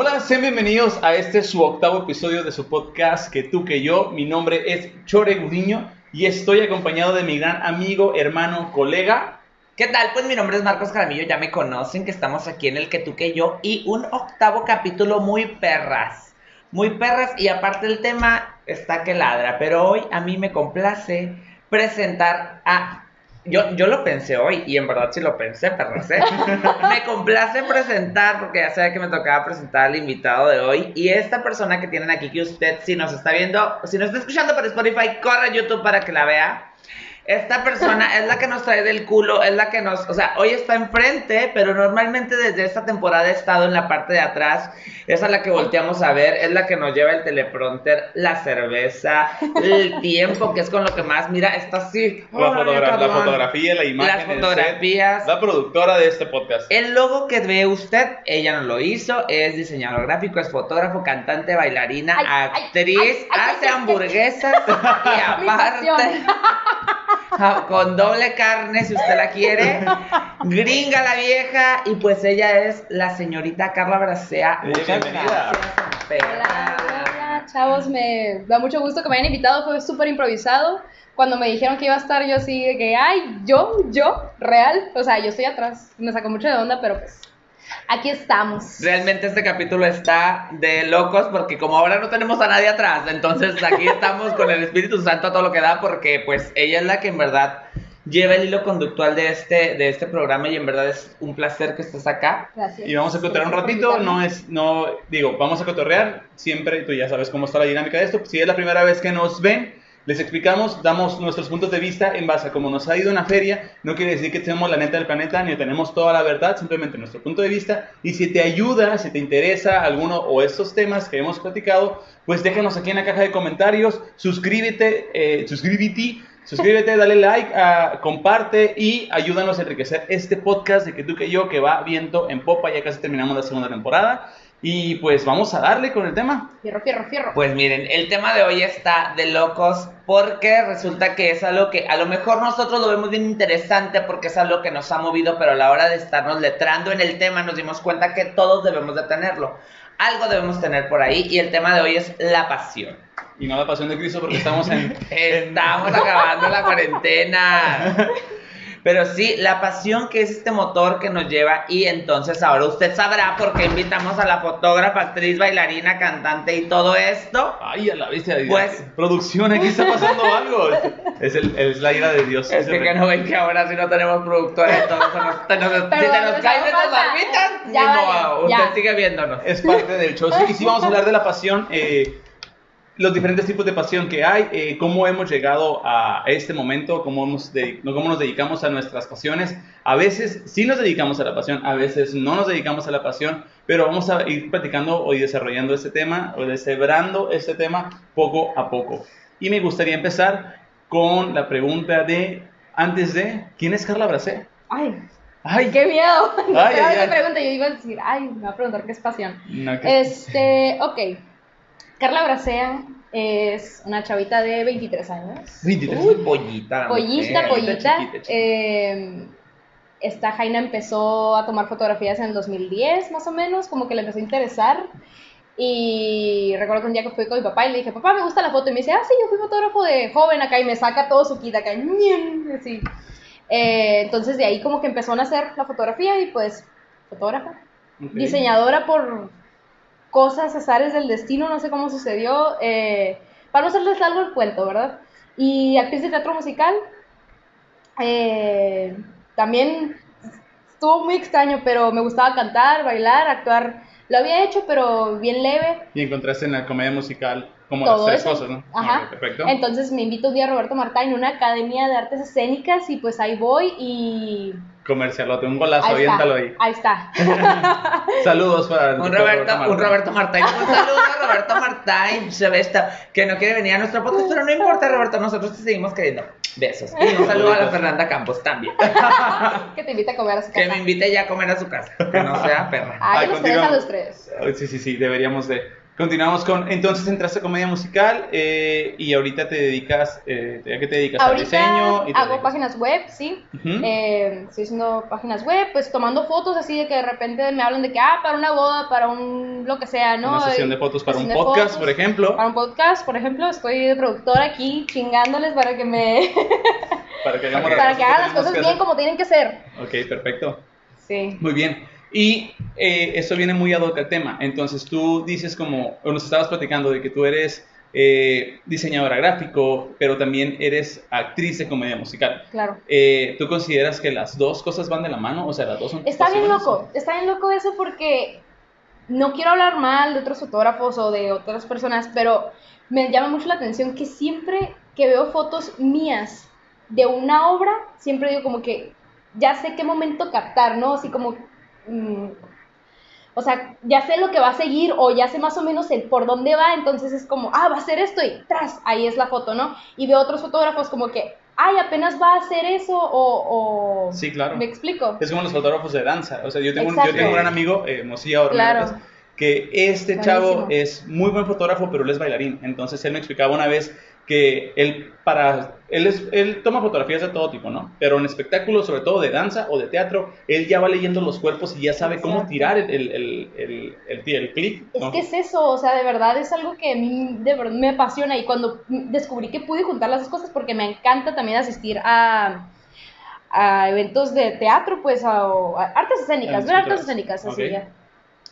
Hola, sean bienvenidos a este su octavo episodio de su podcast Que tú que yo. Mi nombre es Chore Gudiño y estoy acompañado de mi gran amigo, hermano, colega. ¿Qué tal? Pues mi nombre es Marcos Caramillo, ya me conocen que estamos aquí en el que tú que yo y un octavo capítulo muy perras. Muy perras y aparte el tema está que ladra, pero hoy a mí me complace presentar a yo, yo lo pensé hoy y en verdad sí lo pensé, perras, ¿eh? me complace presentar, porque ya sabía que me tocaba presentar al invitado de hoy. Y esta persona que tienen aquí, que usted, si nos está viendo, si nos está escuchando por Spotify, corre a YouTube para que la vea. Esta persona es la que nos trae del culo, es la que nos, o sea, hoy está enfrente, pero normalmente desde esta temporada ha estado en la parte de atrás. Esa es la que volteamos a ver, es la que nos lleva el teleprompter, la cerveza, el tiempo, que es con lo que más, mira, está así. La, Ay, fotogra- la cabrón. fotografía, la imagen. Las set, fotografías. la productora de este podcast. El logo que ve usted, ella no lo hizo, es diseñador gráfico, es fotógrafo, cantante, bailarina, Ay, actriz, ay, ay, hace ay, ay, hamburguesas y aparte con doble carne si usted la quiere, gringa la vieja. Y pues ella es la señorita Carla Bracea. Bienvenida. Hola, hola, chavos, me da mucho gusto que me hayan invitado, fue súper improvisado. Cuando me dijeron que iba a estar yo así de que, ay, yo, yo, real, o sea, yo estoy atrás, me sacó mucho de onda, pero pues, aquí estamos. Realmente este capítulo está de locos porque como ahora no tenemos a nadie atrás, entonces aquí estamos con el Espíritu Santo a todo lo que da porque pues ella es la que en verdad lleva el hilo conductual de este, de este programa y en verdad es un placer que estés acá. Gracias. Y vamos a cotorrear un ratito, no es, no, digo, vamos a cotorrear, siempre, tú ya sabes cómo está la dinámica de esto, si es la primera vez que nos ven, les explicamos, damos nuestros puntos de vista en base a cómo nos ha ido en la feria, no quiere decir que tenemos la neta del planeta, ni tenemos toda la verdad, simplemente nuestro punto de vista, y si te ayuda, si te interesa alguno o estos temas que hemos platicado, pues déjanos aquí en la caja de comentarios, suscríbete, eh, suscríbete, Suscríbete, dale like, ah, comparte y ayúdanos a enriquecer este podcast de que tú que yo que va viento en popa. Ya casi terminamos la segunda temporada. Y pues vamos a darle con el tema. Fierro, fierro, fierro. Pues miren, el tema de hoy está de locos porque resulta que es algo que a lo mejor nosotros lo vemos bien interesante porque es algo que nos ha movido, pero a la hora de estarnos letrando en el tema nos dimos cuenta que todos debemos de tenerlo. Algo debemos tener por ahí y el tema de hoy es la pasión. Y no la pasión de Cristo porque estamos en... Estamos acabando la cuarentena. Pero sí, la pasión que es este motor que nos lleva y entonces ahora usted sabrá por qué invitamos a la fotógrafa, actriz, bailarina, cantante y todo esto. Ay, a la vista de Pues- Producción, aquí está pasando algo. Es, el, es la ira de Dios. Es que, que no ven que ahora si no tenemos productores, entonces se nos, nos- si caen estas barbitas, Ya vale, modo, usted ya. sigue viéndonos. es parte del show. Sí, Y sí vamos a hablar de la pasión, eh, los diferentes tipos de pasión que hay, eh, cómo hemos llegado a este momento, cómo, hemos de- cómo nos dedicamos a nuestras pasiones. A veces sí nos dedicamos a la pasión, a veces no nos dedicamos a la pasión, pero vamos a ir platicando y desarrollando este tema, o deshebrando este tema poco a poco. Y me gustaría empezar con la pregunta de, antes de, ¿quién es Carla Bracé? Ay, Ay, qué miedo. Ay, ay, ay. pregunta, yo iba a decir, ay, me va a preguntar qué es pasión. no, que- Este, ok. Carla Bracea es una chavita de 23 años. 23. Uy, pollita. Pollita, mujer. pollita. chiquita, chiquita. Eh, esta Jaina empezó a tomar fotografías en el 2010, más o menos, como que le empezó a interesar. Y recuerdo que un día que fui con mi papá y le dije, papá, me gusta la foto. Y me dice, ah, sí, yo fui fotógrafo de joven acá y me saca todo su kit acá. Así. Eh, entonces de ahí como que empezó a nacer la fotografía y pues fotógrafa. Ok. Diseñadora por cosas, azares del destino, no sé cómo sucedió. eh, para no hacerles algo el cuento, ¿verdad? Y actriz de teatro musical. eh, también estuvo muy extraño, pero me gustaba cantar, bailar, actuar. Lo había hecho, pero bien leve. Y encontraste en la comedia musical como todo las tres eso. cosas, ¿no? Ajá. Ok, perfecto. Entonces me invito un día a Roberto Marta en una academia de artes escénicas y pues ahí voy y Comercialote, un golazo, ahí está. aviéntalo ahí. Ahí está. Saludos para el Un Roberto, Martín. un Roberto Martín. Un saludo a Roberto Martín. Se ve esta, que no quiere venir a nuestro podcast, pero no importa, Roberto, nosotros te seguimos queriendo. Besos. Y un saludo a la Fernanda Campos también. que te invita a comer a su Que casa. me invite ya a comer a su casa. Que no sea perra. Ah, Ay, que nos interesa a los tres. Sí, sí, sí, deberíamos de. Continuamos con, entonces entraste a comedia musical eh, y ahorita te dedicas, eh, ¿a qué te dedicas? ¿Al Ahorita diseño? y hago dedicas- páginas web, sí. Eh, estoy haciendo páginas web, pues tomando fotos así de que de repente me hablan de que, ah, para una boda, para un lo que sea, ¿no? Una sesión de fotos para un podcast, fotos. por ejemplo, Para un podcast, por ejemplo, estoy de productora aquí chingándoles para que me para que para que hagan las cosas bien como tienen que ser. Ok, perfecto. Sí. Muy bien. Y eh, esto viene muy ad hoc al tema. Entonces tú dices como, o nos estabas platicando de que tú eres eh, diseñadora gráfico, pero también eres actriz de comedia musical. Claro. Eh, ¿Tú consideras que las dos cosas van de la mano? O sea, las dos son... Está bien loco, está bien loco eso porque no quiero hablar mal de otros fotógrafos o de otras personas, pero me llama mucho la atención que siempre que veo fotos mías de una obra, siempre digo como que ya sé qué momento captar, ¿no? Así como, mm, o sea, ya sé lo que va a seguir o ya sé más o menos el por dónde va, entonces es como, ah, va a ser esto y tras, ahí es la foto, ¿no? Y veo otros fotógrafos como que, ay, apenas va a hacer eso o... o... Sí, claro. ¿Me explico? Es como los fotógrafos de danza. O sea, yo tengo, un- yo tengo un gran amigo, eh, Mosilla Claro. que este chavo es muy buen fotógrafo, pero él es bailarín. Entonces él me explicaba una vez que él para él es él toma fotografías de todo tipo, ¿no? Pero en espectáculos, sobre todo de danza o de teatro, él ya va leyendo los cuerpos y ya sabe cómo tirar el el el el, clic, Es ¿no? que es eso, o sea, de verdad es algo que a mí de verdad me apasiona y cuando descubrí que pude juntar las dos cosas porque me encanta también asistir a, a eventos de teatro, pues a, artes escénicas, ver artes escénicas, así ya.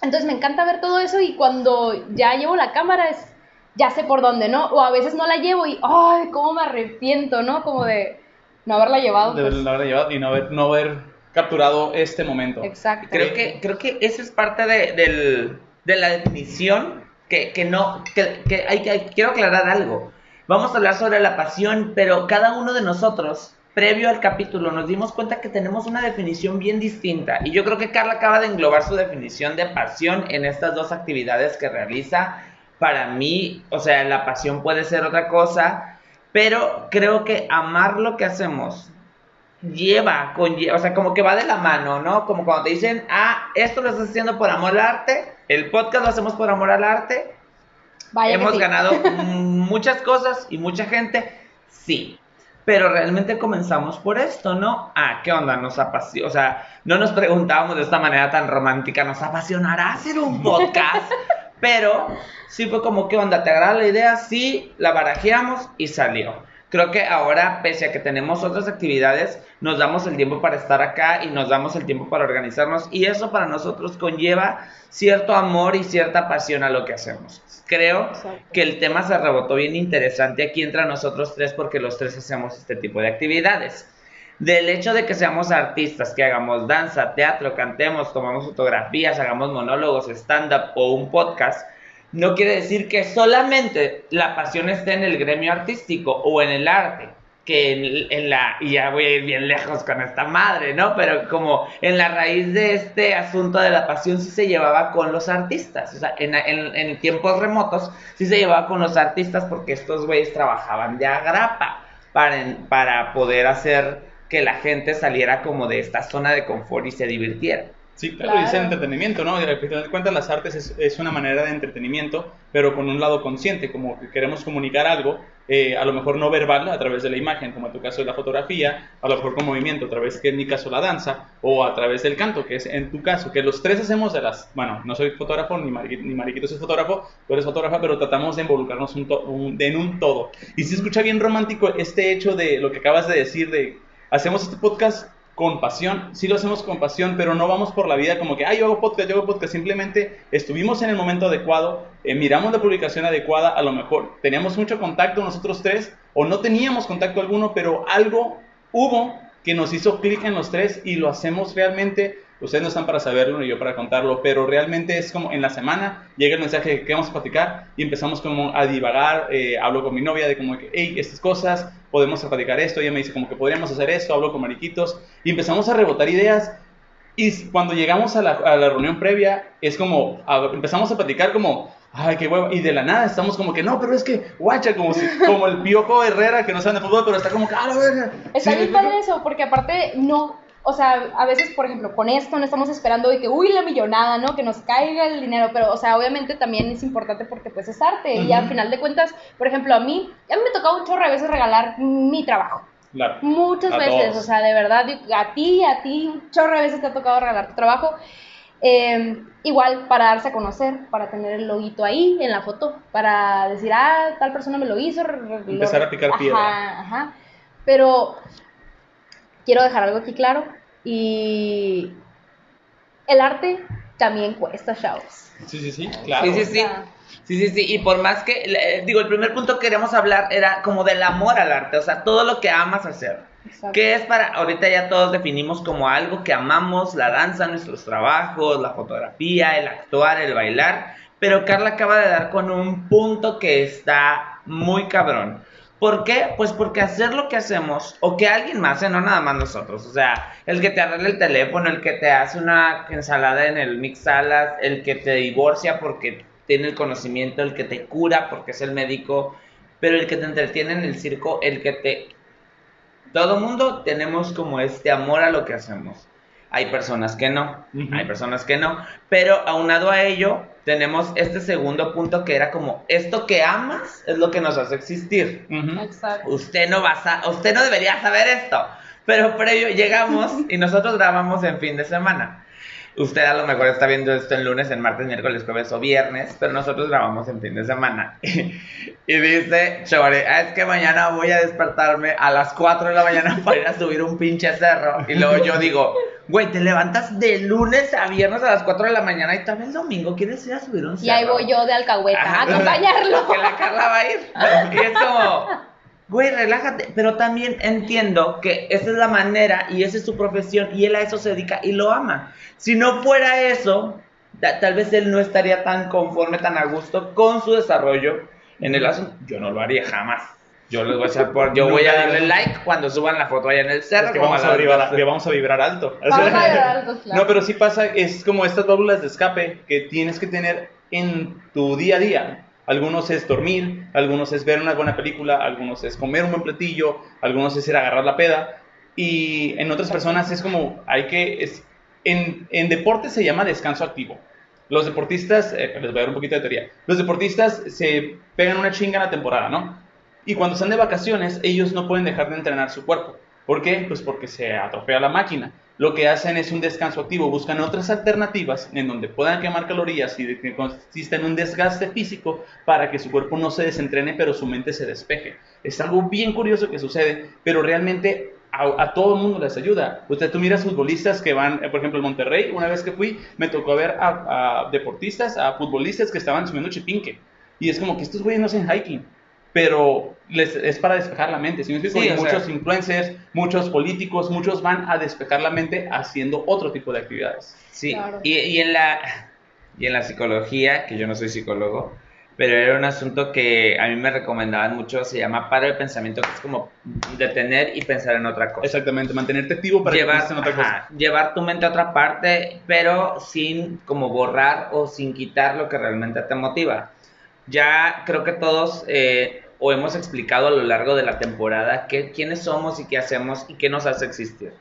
Entonces me encanta ver todo eso y cuando ya llevo la cámara es, ya sé por dónde, ¿no? O a veces no la llevo y, ay, cómo me arrepiento, ¿no? Como de no haberla llevado. de pues. no haberla llevado y no haber, no haber capturado este momento. Exacto. Creo que, creo que eso es parte de, del- de la definición que, que no, que, que hay que, quiero aclarar algo. Vamos a hablar sobre la pasión, pero cada uno de nosotros, previo al capítulo, nos dimos cuenta que tenemos una definición bien distinta. Y yo creo que Carla acaba de englobar su definición de pasión en estas dos actividades que realiza. Para mí, o sea, la pasión puede ser otra cosa, pero creo que amar lo que hacemos lleva, conlle- o sea, como que va de la mano, ¿no? Como cuando te dicen, ah, esto lo estás haciendo por amor al arte, el podcast lo hacemos por amor al arte, Vaya hemos sí. ganado muchas cosas y mucha gente, sí. Pero realmente comenzamos por esto, ¿no? Ah, ¿qué onda? Nos apasiona, o sea, no nos preguntábamos de esta manera tan romántica, ¿nos apasionará hacer un podcast? Pero sí fue como, ¿qué onda? ¿Te agrada la idea? Sí, la barajeamos y salió. Creo que ahora, pese a que tenemos otras actividades, nos damos el tiempo para estar acá y nos damos el tiempo para organizarnos y eso para nosotros conlleva cierto amor y cierta pasión a lo que hacemos. Creo Exacto. que el tema se rebotó bien interesante aquí entre nosotros tres porque los tres hacemos este tipo de actividades. Del hecho de que seamos artistas, que hagamos danza, teatro, cantemos, tomamos fotografías, hagamos monólogos, stand-up o un podcast, no quiere decir que solamente la pasión esté en el gremio artístico o en el arte, que en, la, y ya voy a ir bien lejos con esta madre, ¿no? Pero como en la raíz de este asunto de la pasión sí se llevaba con los artistas, o sea, en, en- en tiempos remotos sí se llevaba con los artistas porque estos güeyes trabajaban de agrapa para, para poder hacer que la gente saliera como de esta zona de confort y se divirtiera. Sí, claro, y es el Claro. entretenimiento, ¿no? Y al final de cuentas las artes es, es una manera de entretenimiento, pero con un lado consciente, como que queremos comunicar algo, eh, a lo mejor no verbal a través de la imagen, como en tu caso de la fotografía, a lo mejor con movimiento, a través que en mi caso la danza, o a través del canto, que es en tu caso, que los tres hacemos de las, bueno, no soy fotógrafo, ni, Mariquito, ni Mariquitos es fotógrafo, tú eres fotógrafa, pero tratamos de involucrarnos un to- un- en un todo. Y se escucha bien romántico este hecho de lo que acabas de decir, de hacemos este podcast con pasión, sí lo hacemos con pasión, pero no vamos por la vida como que, ah, yo hago podcast, yo hago podcast, simplemente estuvimos en el momento adecuado, eh, miramos la publicación adecuada, a lo mejor teníamos mucho contacto nosotros tres, o no teníamos contacto alguno, pero algo hubo que nos hizo clic en los tres y lo hacemos realmente, ustedes no están para saberlo ni yo para contarlo, pero realmente es como en la semana llega el mensaje que vamos a platicar y empezamos como a divagar, eh, hablo con mi novia de como que, hey, estas cosas, podemos platicar esto, ella me dice como que podríamos hacer esto, hablo con Mariquitos y empezamos a rebotar ideas y cuando llegamos a la, a la reunión previa es como, a- empezamos a platicar como, ay, qué huevo, y de la nada estamos como que, no, pero es que, guacha, como, si, como el piojo Herrera que no sabe de fútbol, pero está como que, ah, la verga. Está Sí, bien padre eso, porque aparte no, o sea, a veces, por ejemplo, con esto no estamos esperando de que, uy, la millonada, ¿no? Que nos caiga el dinero, pero, o sea, obviamente también es importante porque pues es arte y al final de cuentas, por ejemplo, a mí, a mí me tocaba un chorro a veces regalar mi trabajo. Claro. Muchas A veces, todos. o sea, de verdad, a ti, a ti, un chorro de veces te ha tocado regalar tu trabajo. Eh, igual para darse a conocer, para tener el loguito ahí en la foto, para decir, ah, tal persona me lo hizo. lo- Empezar a picar ajá, piedra. Ajá. Pero quiero dejar algo aquí claro y el arte también cuesta, chavos. Sí, sí, sí, claro. Sí, sí, sí. Sí, sí, sí. Y por más que, digo, el primer punto que queremos hablar era como del amor al arte, o sea, todo lo que amas hacer. exacto. ¿Qué es para, ahorita ya todos definimos como algo que amamos, la danza, nuestros trabajos, la fotografía, el actuar, el bailar, pero Carla acaba de dar con un punto que está muy cabrón. ¿Por qué? Pues porque hacer lo que hacemos, o que alguien más, ¿eh? no nada más nosotros, o sea, el que te arregla el teléfono, el que te hace una ensalada en el mix salas, el que te divorcia porque tiene el conocimiento, el que te cura porque es el médico, pero el que te entretiene en el circo, el que te todo mundo tenemos como este amor a lo que hacemos. Hay personas que no, hay personas que no, pero aunado a ello tenemos este segundo punto que era como esto que amas es lo que nos hace existir. Exacto. Usted no va a usted no debería saber esto, pero previo llegamos y nosotros grabamos en fin de semana. Usted a lo mejor está viendo esto en lunes, en martes, miércoles, jueves o viernes, pero nosotros grabamos en fin de semana. y dice Chore, "Ah, es que mañana voy a despertarme a las 4 de la mañana para ir a subir un pinche cerro. Y luego yo digo, güey, te levantas de lunes a viernes a las 4 de la mañana y también el domingo quieres ir a subir un cerro. Y ahí voy yo de alcahueta Ajá, a acompañarlo. Que la Carla va a ir. Y es como, güey, relájate. Pero también entiendo que esa es la manera y esa es su profesión y él a eso se dedica y lo ama. Si no fuera eso, ta- tal vez él no estaría tan conforme, tan a gusto con su desarrollo en el asunto. Yo no lo haría jamás. Yo les voy a echar por, yo voy a darle like cuando suban la foto allá en el cerro. Es que vamos, a vibrar, 12. que vamos a vibrar alto. Vamos a vibrar alto, claro. No, pero sí pasa, es como estas válvulas de escape que tienes que tener en tu día a día. Algunos es dormir, algunos es ver una buena película, algunos es comer un buen platillo, algunos es ir a agarrar la peda. Y en otras personas es como, hay que, es, en, en deporte se llama descanso activo. Los deportistas, eh, les voy a dar un poquito de teoría, los deportistas se pegan una chinga en la temporada, ¿no? Y cuando están de vacaciones, ellos no pueden dejar de entrenar su cuerpo. ¿Por qué? Pues porque se atrofea la máquina. Lo que hacen es un descanso activo, buscan otras alternativas en donde puedan quemar calorías y que consista en un desgaste físico para que su cuerpo no se desentrene, pero su mente se despeje. Es algo bien curioso que sucede, pero realmente a, todo el mundo les ayuda. Usted, tú miras futbolistas que van, por ejemplo, en Monterrey, una vez que fui, me tocó ver a, a deportistas, a futbolistas que estaban subiendo chipinque. Y es como que estos güeyes no hacen hiking pero les, es para despejar la mente. ¿sí me explico? Sí, Y o sea- muchos influencers, muchos políticos, muchos van a despejar la mente haciendo otro tipo de actividades. Sí, Claro. y, y en la, y en la psicología, que yo no soy psicólogo, pero era un asunto que a mí me recomendaban mucho, se llama paro de pensamiento, que es como detener y pensar en otra cosa. Exactamente, mantenerte activo para llevar, que en otra cosa. ajá, llevar tu mente a otra parte, pero sin como borrar o sin quitar lo que realmente te motiva. Ya creo que todos eh, o hemos explicado a lo largo de la temporada qué, quiénes somos y qué hacemos y qué nos hace existir.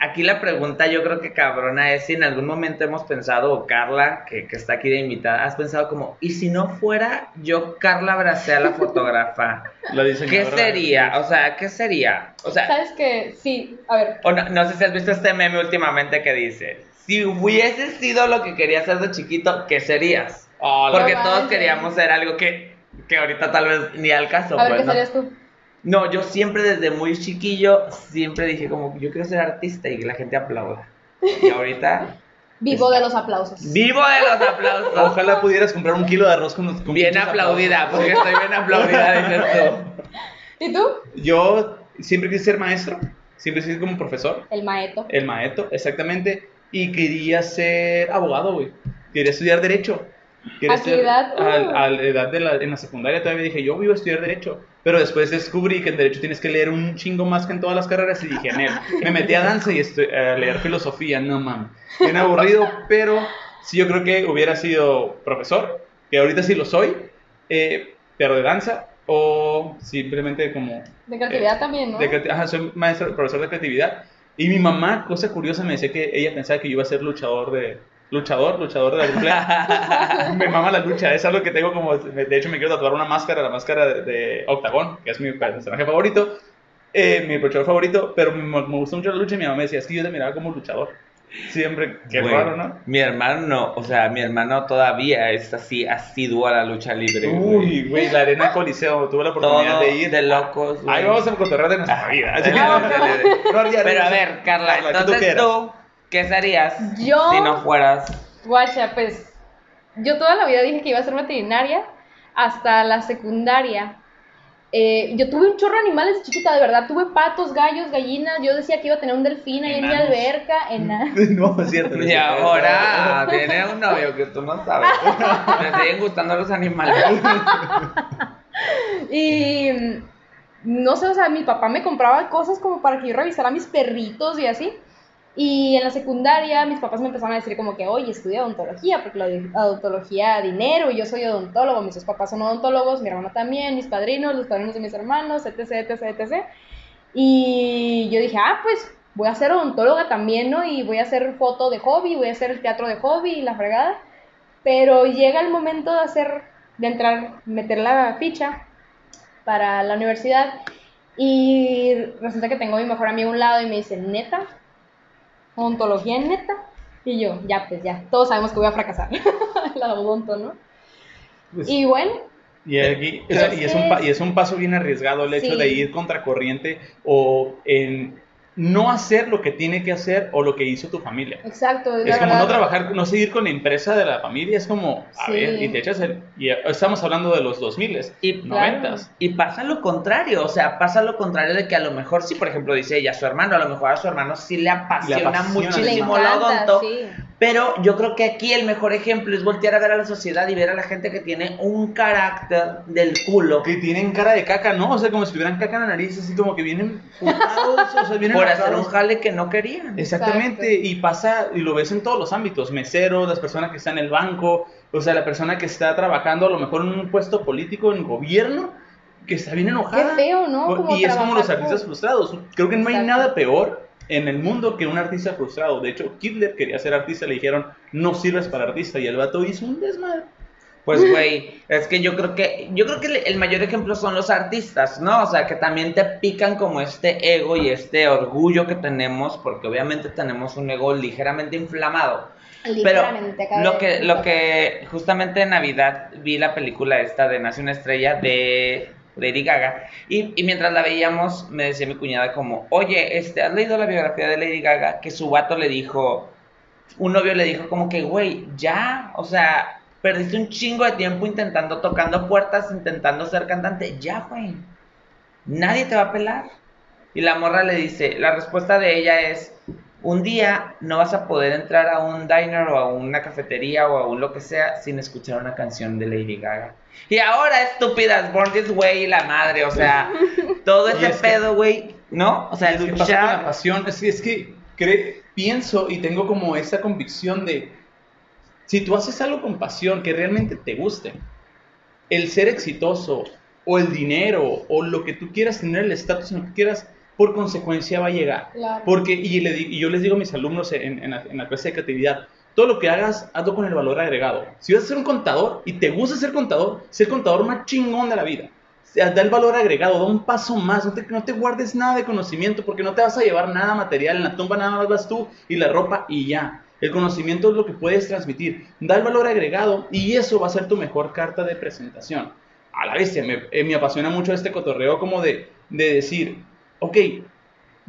Aquí la pregunta yo creo que cabrona es si en algún momento hemos pensado, o Carla, que, que está aquí de invitada, has pensado como, ¿y si no fuera yo Carla Bracea la fotógrafa? La ¿Qué sería? O sea, ¿qué sería? O sea, ¿Sabes qué? Sí, a ver. o no, no sé si has visto este meme últimamente que dice, si hubieses sido lo que querías ser de chiquito, ¿qué serías? La- Porque todos queríamos ser algo que, que ahorita tal vez ni al caso. A ver, pues, ¿qué ¿no? serías tú? No, yo siempre desde muy chiquillo, siempre dije como, yo quiero ser artista y que la gente aplauda. Y ahorita, Vivo de los aplausos. vivo de los aplausos. Ojalá pudieras comprar un kilo de arroz con, con Bien aplaudida, aplausos. porque estoy bien aplaudida. ¿Y tú? Yo siempre quise ser maestro, siempre quise ser como profesor, El maeto. el maeto, exactamente, y quería ser abogado, güey. Quería estudiar derecho. Quería ¿A ser- edad? Uh. a la edad de la, en la secundaria todavía dije, yo vivo a estudiar derecho. Pero después descubrí que en derecho tienes que leer un chingo más que en todas las carreras y dije, Nel, me metí a danza y a leer filosofía, no mames. Bien aburrido, pero sí yo creo que hubiera sido profesor, que ahorita sí lo soy, eh, pero de danza, o simplemente como De creatividad eh, también, ¿no? de ajá, soy maestro, profesor de creatividad Y mi mamá, cosa curiosa, me decía que ella pensaba que yo iba a ser luchador de... Luchador, luchador de la lucha. me mama la lucha, es algo que tengo como... De hecho, me quiero tatuar una máscara, la máscara de, de Octagon, que es mi personaje favorito, eh, mi luchador favorito, pero me, me gustó mucho la lucha y mi mamá me decía, es que yo te miraba como luchador. Siempre, qué Güey, raro, ¿no? Mi hermano, o sea, mi hermano todavía es así asiduo a la lucha libre. Uy, güey, la arena del Coliseo, tuve la oportunidad Todo de ir. de locos. güey. Ahí vamos a cotorrear de nuestra vida. Así que, Ah, no, no, Pero a no, ver, Carla, ¿tú qué entonces eras? tú, ¿qué harías Yo- si no fueras? Guacha, pues yo toda la vida dije que iba a ser veterinaria hasta la secundaria. Eh, yo tuve un chorro de animales de chiquita, de verdad. Tuve patos, gallos, gallinas. Yo decía que iba a tener un delfín ahí en mi alberca. Ena- No, es cierto. no Y cierto. ahora tiene un novio que tú no sabes. Te siguen gustando los animales. Y no sé, o sea, mi papá me compraba cosas como para que yo revisara a mis perritos y así. Y en la secundaria mis papás me empezaron a decir como que, oye, estudia odontología, porque la odontología dinero, y yo soy odontólogo, mis dos papás son odontólogos, mi hermano también, mis padrinos, los padrinos de mis hermanos, etc, etc, etc. Y yo dije, ah, pues voy a ser odontóloga también, ¿no? Y voy a hacer foto de hobby, voy a hacer el teatro de hobby y la fregada. Pero llega el momento de hacer, de entrar, meter la ficha para la universidad y resulta que tengo a mi mejor amigo a un lado y me dice, neta, odontología neta. Y yo, ya, pues ya, todos sabemos que voy a fracasar, la odonto, ¿no? Pues, Y bueno, y, aquí- y es un, y es un paso bien arriesgado el hecho Sí. de ir contracorriente o en no hacer lo que tiene que hacer o lo que hizo tu familia. exacto. la Es como verdad- no trabajar, no seguir con la empresa de la familia, es como, a Sí. ver, y te echas el... Y estamos hablando de los 2000, Y- 90 Y pasa lo contrario, o sea, pasa lo contrario de que a lo mejor sí, por ejemplo, dice ella, su hermano, a lo mejor a su hermano sí le apasiona, muchísimo el encanta, odonto, sí. Pero yo creo que aquí el mejor ejemplo es voltear a ver a la sociedad y ver a la gente que tiene un carácter del culo Que tienen cara de caca, ¿no? O sea, como si tuvieran caca en la nariz, así como que vienen putados, o sea, vienen por hacer un jale que no querían. Exactamente, Exacto. y pasa, y lo ves en todos los ámbitos, meseros, las personas que están en el banco, o sea, la persona que está trabajando a lo mejor en un puesto político en gobierno, que está bien enojada. Qué feo, ¿no? Como y es como los artistas frustrados. Creo que no hay Exacto. nada peor en el mundo que un artista frustrado. De hecho, Hitler quería ser artista, le dijeron, no sirves para artista, y el vato hizo un desmadre. Pues güey, es que yo creo que yo creo que el- mayor ejemplo son los artistas, ¿no? O sea, que también te pican como este ego y este orgullo que tenemos, porque obviamente tenemos un ego ligeramente inflamado. Pero Ligeramente, acaba lo que lo que justamente en Navidad vi la película esta de Nace una estrella de Lady Gaga. Y, mientras la veíamos me decía mi cuñada como, "Oye, este, ¿has leído la biografía de Lady Gaga que su vato le dijo un novio le dijo como que, güey, ya, o sea, perdiste un chingo de tiempo intentando, tocando puertas, intentando ser cantante, ya, güey, nadie te va a pelar. Y la morra le dice, la respuesta de ella es, un día no vas a poder entrar a un diner o a una cafetería o a un lo que sea sin escuchar una canción de Lady Gaga. Y ahora, estúpidas, Born This Way y la madre, o sea, todo ese es pedo, güey, ¿no? O sea, Es que pasa con la luchar... pasión. Es, que- es que cre- pienso y tengo como esa convicción de si tú haces algo con pasión que realmente te guste, el ser exitoso o el dinero o lo que tú quieras tener, el estatus en lo que quieras, por consecuencia va a llegar. Claro. Porque, y, le y yo les digo a mis alumnos en, en la, en la clase de creatividad, todo lo que hagas, hazlo con el valor agregado. Si vas a ser un contador y te gusta ser contador, ser contador más chingón de la vida. Da el valor agregado, da un paso más, no te, no te guardes nada de conocimiento porque no te vas a llevar nada material, en la tumba nada más vas tú y la ropa y ya. El conocimiento es lo que puedes transmitir. Da el valor agregado y eso va a ser tu mejor carta de presentación. A la vez, me, eh, me apasiona mucho este cotorreo como de, de decir, ok,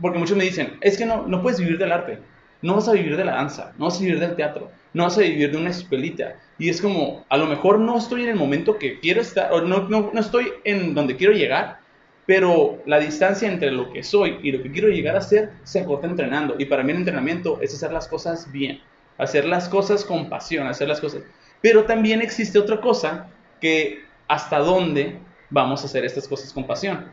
porque muchos me dicen, es que no, no puedes vivir del arte, no vas a vivir de la danza, no vas a vivir del teatro, no vas a vivir de una escuelita. Y es como, a lo mejor no estoy en el momento que quiero estar, o no, no, no estoy en donde quiero llegar, pero la distancia entre lo que soy y lo que quiero llegar a ser se acorta entrenando. Y para mí el entrenamiento es hacer las cosas bien, hacer las cosas con pasión, hacer las cosas. Pero también existe otra cosa que hasta dónde vamos a hacer estas cosas con pasión.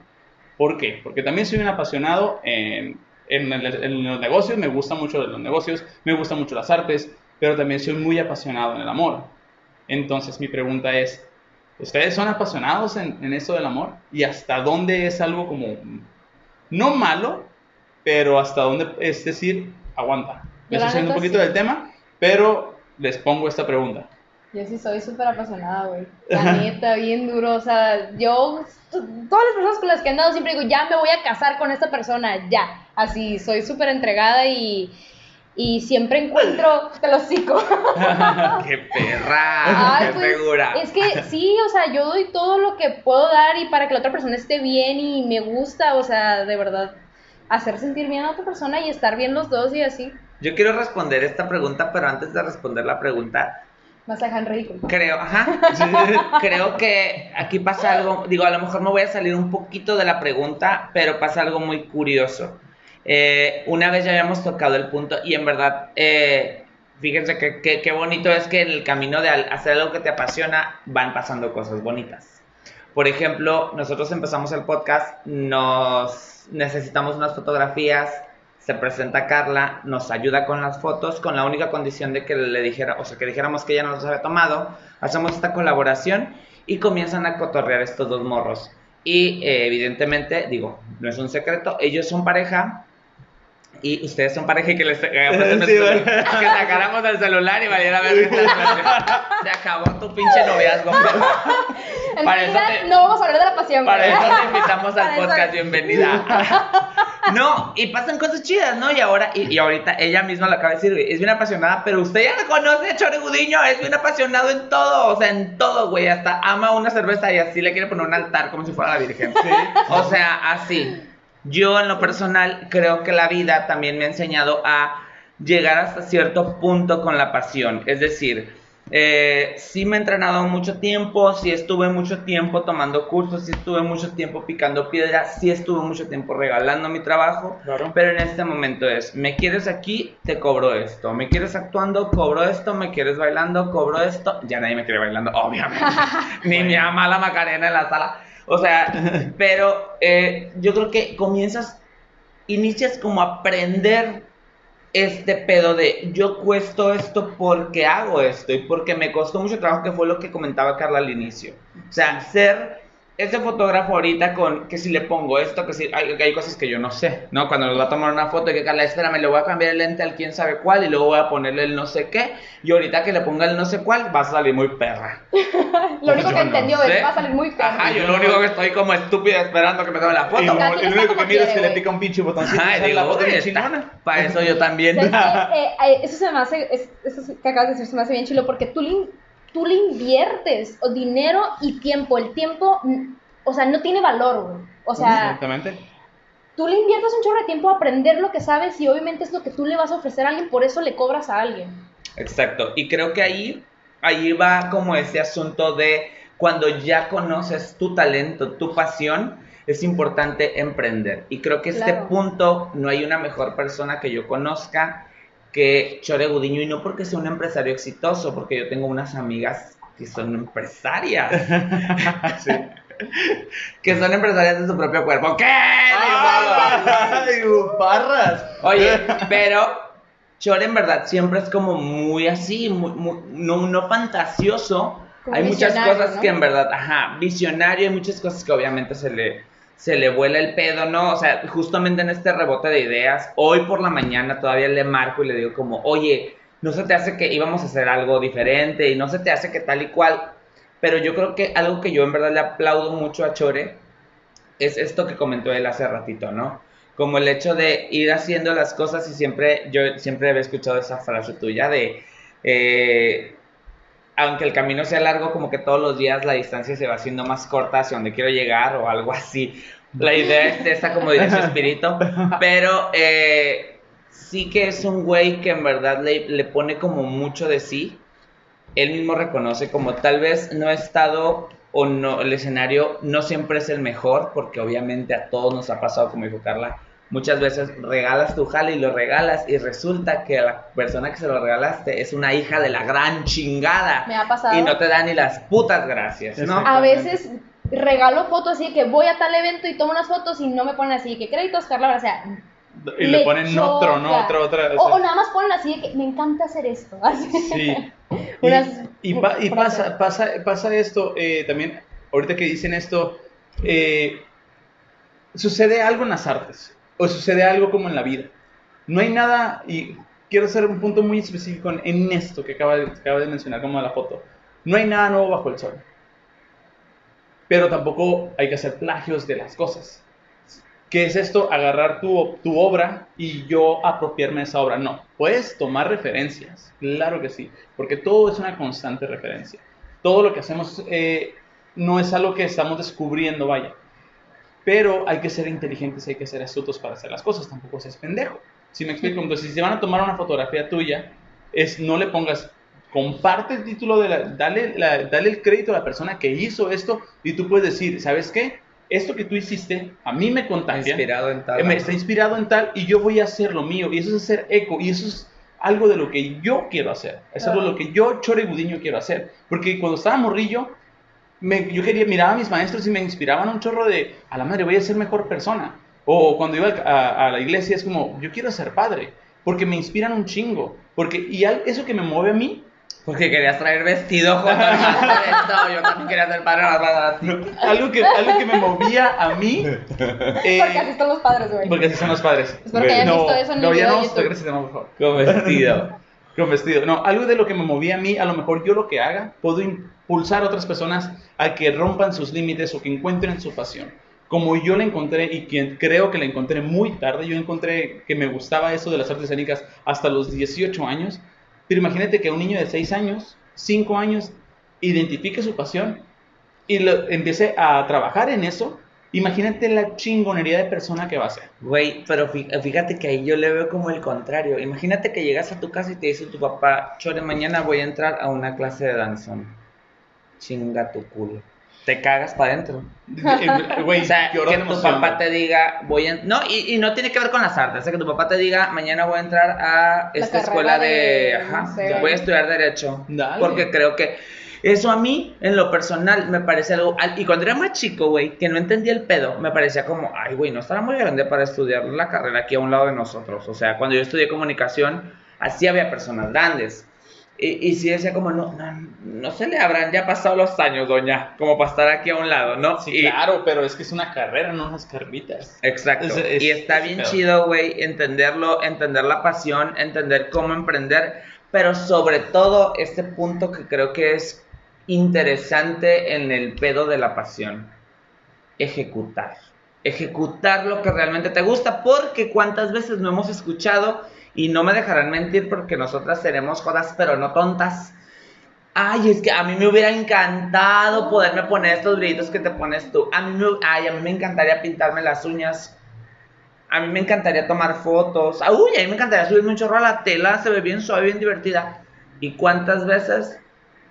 ¿Por qué? Porque también soy un apasionado en, en, el- en los negocios, me gusta mucho los negocios, me gustan mucho las artes, pero también soy muy apasionado en el amor. Entonces mi pregunta es, ¿ustedes son apasionados en, en eso del amor? ¿Y hasta dónde es algo como, no malo, pero hasta dónde es decir, aguanta. Me estoy un poquito sí. del tema, pero les pongo esta pregunta. Yo sí soy súper apasionada, güey. La neta, bien duro. O sea, yo, todas las personas con las que he andado siempre digo, ya me voy a casar con esta persona, ya. Así, soy súper entregada y, y siempre encuentro, te lo sigo. ¡Qué perra! Ay, ¡Qué pues, segura! Es que sí, o sea, yo doy todo lo que puedo dar y para que la otra persona esté bien y me gusta, o sea, de verdad, hacer sentir bien a otra persona y estar bien los dos y así. Yo quiero responder esta pregunta, pero antes de responder la pregunta, Vas a dejar en ridículo. creo, ajá, creo que aquí pasa algo, digo, a lo mejor me voy a salir un poquito de la pregunta, pero pasa algo muy curioso. Eh, una vez ya habíamos tocado el punto y en verdad, eh, fíjense que, que- qué bonito es que en el camino de hacer algo que te apasiona van pasando cosas bonitas. Por ejemplo, nosotros empezamos el podcast, nos necesitamos unas fotografías, se presenta Carla, nos ayuda con las fotos, con la única condición de que le dijera, o sea, que dijéramos que ella no los había tomado, hacemos esta colaboración y comienzan a cotorrear estos dos morros. Y eh, evidentemente, digo, no es un secreto, ellos son pareja y ustedes son pareja y que les que Sí, bueno. sacáramos el celular y valiera ver Se acabó tu pinche noviazgo. Para eso te- no vamos a hablar de la pasión. Para eso te invitamos al podcast, bienvenida. No, y pasan cosas chidas, ¿no? Y ahora, y, y ahorita ella misma lo acaba de decir, güey, es bien apasionada, pero usted ya la conoce, Chore Gudiño, es bien apasionado en todo, o sea, en todo, güey, hasta ama una cerveza y así le quiere poner un altar como si fuera la Virgen. O sea, así. Yo en lo personal creo que la vida también me ha enseñado a llegar hasta cierto punto con la pasión. Es decir, eh, sí me he entrenado mucho tiempo, sí estuve mucho tiempo tomando cursos, sí estuve mucho tiempo picando piedra, sí estuve mucho tiempo regalando mi trabajo. Claro. Pero en este momento es, me quieres aquí, te cobro esto. Me quieres actuando, cobro esto. Me quieres bailando, cobro esto. Ya nadie me quiere bailando, obviamente. Ni mi ama la Macarena en la sala. O sea, pero eh, yo creo que comienzas, inicias como a aprender este pedo de yo cuesto esto porque hago esto y porque me costó mucho trabajo, que fue lo que comentaba Carla al inicio. O sea, ser ese fotógrafo ahorita con que si le pongo esto, que si hay, hay cosas que yo no sé, ¿no? Cuando nos va a tomar una foto y que Carla, espérame, le voy a cambiar el lente al quién sabe cuál y luego voy a ponerle el no sé qué y ahorita que le ponga el no sé cuál va a salir muy perra. Lo único que entendió es va a salir muy caro. Ajá, yo lo único que estoy como estúpida esperando que me tome la Y foto. el está único que mira es que le pica un pinche botoncito. Ajá, y y digo, la foto bien "Uy, chingona. para eso yo también. Eh, eh, eso se me hace, es- eso que acabas de decir se me hace bien chilo porque tú le, tú le inviertes o dinero y tiempo. El tiempo, o sea, no tiene valor, güey. O sea, Exactamente. tú le inviertes un chorro de tiempo a aprender lo que sabes y obviamente es lo que tú le vas a ofrecer a alguien, por eso le cobras a alguien. Exacto. Y creo que ahí, ahí va como ese asunto de cuando ya conoces tu talento, tu pasión, es importante emprender. Y creo que este punto no hay una mejor persona que yo conozca que Chore Gudiño. Y no porque sea un empresario exitoso, porque yo tengo unas amigas que son empresarias. Sí. que son empresarias de su propio cuerpo. ¿Qué? ¡Ay, barras! Oye, pero Chore en verdad siempre es como muy así, muy, muy- no, no fantasioso. Como hay muchas cosas ¿no? que en verdad, ajá, visionario, hay muchas cosas que obviamente se le, se le vuela el pedo, ¿no? O sea, justamente en este rebote de ideas, hoy por la mañana todavía le marco y le digo como, oye, no se te hace que íbamos a hacer algo diferente y no se te hace que tal y cual. Pero yo creo que algo que yo en verdad le aplaudo mucho a Chore es esto que comentó él hace ratito, ¿no? Como el hecho de ir haciendo las cosas y siempre, yo siempre había escuchado esa frase tuya de, eh, aunque el camino sea largo, como que todos los días la distancia se va haciendo más corta hacia donde quiero llegar o algo así. La idea es esa, como dice su espíritu, pero eh, sí que es un güey que en verdad le, le pone como mucho de sí. Él mismo reconoce como tal vez no ha estado o no, el escenario no siempre es el mejor, porque obviamente a todos nos ha pasado, como dijo Carla, muchas veces regalas tu jale y lo regalas y resulta que la persona que se lo regalaste es una hija de la gran chingada Me ha pasado. y no te da ni las putas gracias, ¿no? A veces regalo fotos así de que voy a tal evento y tomo unas fotos y no me ponen así de que créditos, Carla, o sea, Y le ponen otro, ¿no? choca. Otra, o, o sea, o nada más ponen así de que me encanta hacer esto. Así. Sí. Y, Unas y pa- y frases. pasa, pasa, pasa esto eh, también, ahorita que dicen esto, eh, sucede algo en las artes. O sucede algo como en la vida. No hay nada, y quiero hacer un punto muy específico en, esto que acaba, de, mencionar como la foto. No hay nada nuevo bajo el sol. Pero tampoco hay que hacer plagios de las cosas. ¿Qué es esto? Agarrar tu, tu obra y yo apropiarme de esa obra. No, puedes tomar referencias, claro que sí, porque todo es una constante referencia. Todo lo que hacemos eh, no es algo que estamos descubriendo, vaya. Pero hay que ser inteligentes, hay que ser astutos para hacer las cosas, tampoco seas pendejo. Si me explico, entonces si se van a tomar una fotografía tuya, es no le pongas, comparte el título de la, dale, la, dale el crédito a la persona que hizo esto y tú puedes decir, ¿sabes qué? Esto que tú hiciste a mí me contagia. Inspirado en Eh, tal. me está inspirado en tal y yo voy a hacer lo mío. Y eso es hacer eco. Y eso es algo de lo que yo quiero hacer. Es algo de lo que yo, Chore Gudiño, quiero hacer. Porque cuando estaba morrillo, me- yo quería, miraba a mis maestros y me inspiraban un chorro de, a la madre, voy a ser mejor persona. O cuando iba a, a la iglesia es como, yo quiero ser padre. Porque me inspiran un chingo. Porque, y al- eso que me mueve a mí, Porque querías traer vestido al evento. Yo también quería ser padre. algo que, algo que me movía a mí... eh, Porque así están los padres, güey. porque así son los padres. Espero que hayan no, visto eso en no, el ya video no YouTube. ese tema, por favor. Con vestido. Con vestido. No, algo de lo que me movía a mí, a lo mejor yo lo que haga, puedo impulsar a otras personas a que rompan sus límites o que encuentren su pasión. Como yo la encontré y quien creo que la encontré muy tarde, yo encontré que me gustaba eso de las artes escénicas hasta los 18 años. Pero imagínate que un niño de 6 años, 5 años, identifique su pasión y lo, empiece a trabajar en eso. Imagínate la chingonería de persona que va a ser. Güey, pero fí- fíjate que ahí yo le veo como el contrario. Imagínate que llegas a tu casa y te dice tu papá, Chore, mañana voy a entrar a una clase de danzón. Chinga tu culo. Te cagas para adentro. Eh, Güey, O sea, que tu emoción, papá te diga, voy a... No, y, y no tiene que ver con las artes. O sea, que tu papá te diga, mañana voy a entrar a esta escuela de... de- Ajá, no sé. voy a estudiar Derecho. Dale. Porque creo que... Eso a mí, en lo personal, me parece algo... al- Y cuando era más chico, güey, que no entendía el pedo, me parecía como, ay, güey, no estará muy grande para estudiar la carrera aquí a un lado de nosotros. O sea, cuando yo estudié comunicación, así había personas grandes. Y, y sí decía como, no, no, no se le habrán ya pasado los años, doña, como para estar aquí a un lado, ¿no? Sí, Y- claro, pero es que es una carrera, no unas carritas. Exacto. Es- es- y está es bien chido, güey, entenderlo, entender la pasión, entender cómo emprender, pero sobre todo este punto que creo que es interesante en el pedo de la pasión, ejecutar. Ejecutar lo que realmente te gusta, porque cuántas veces no hemos escuchado, y no me dejarán mentir porque nosotras seremos jodas, pero no tontas. Ay, es que a mí me hubiera encantado poderme poner estos brillitos que te pones tú. A mí me, ay, a mí me encantaría pintarme las uñas. A mí me encantaría tomar fotos. Uy, a mí me encantaría subirme un chorro a la tela. Se ve bien suave, bien divertida. ¿Y cuántas veces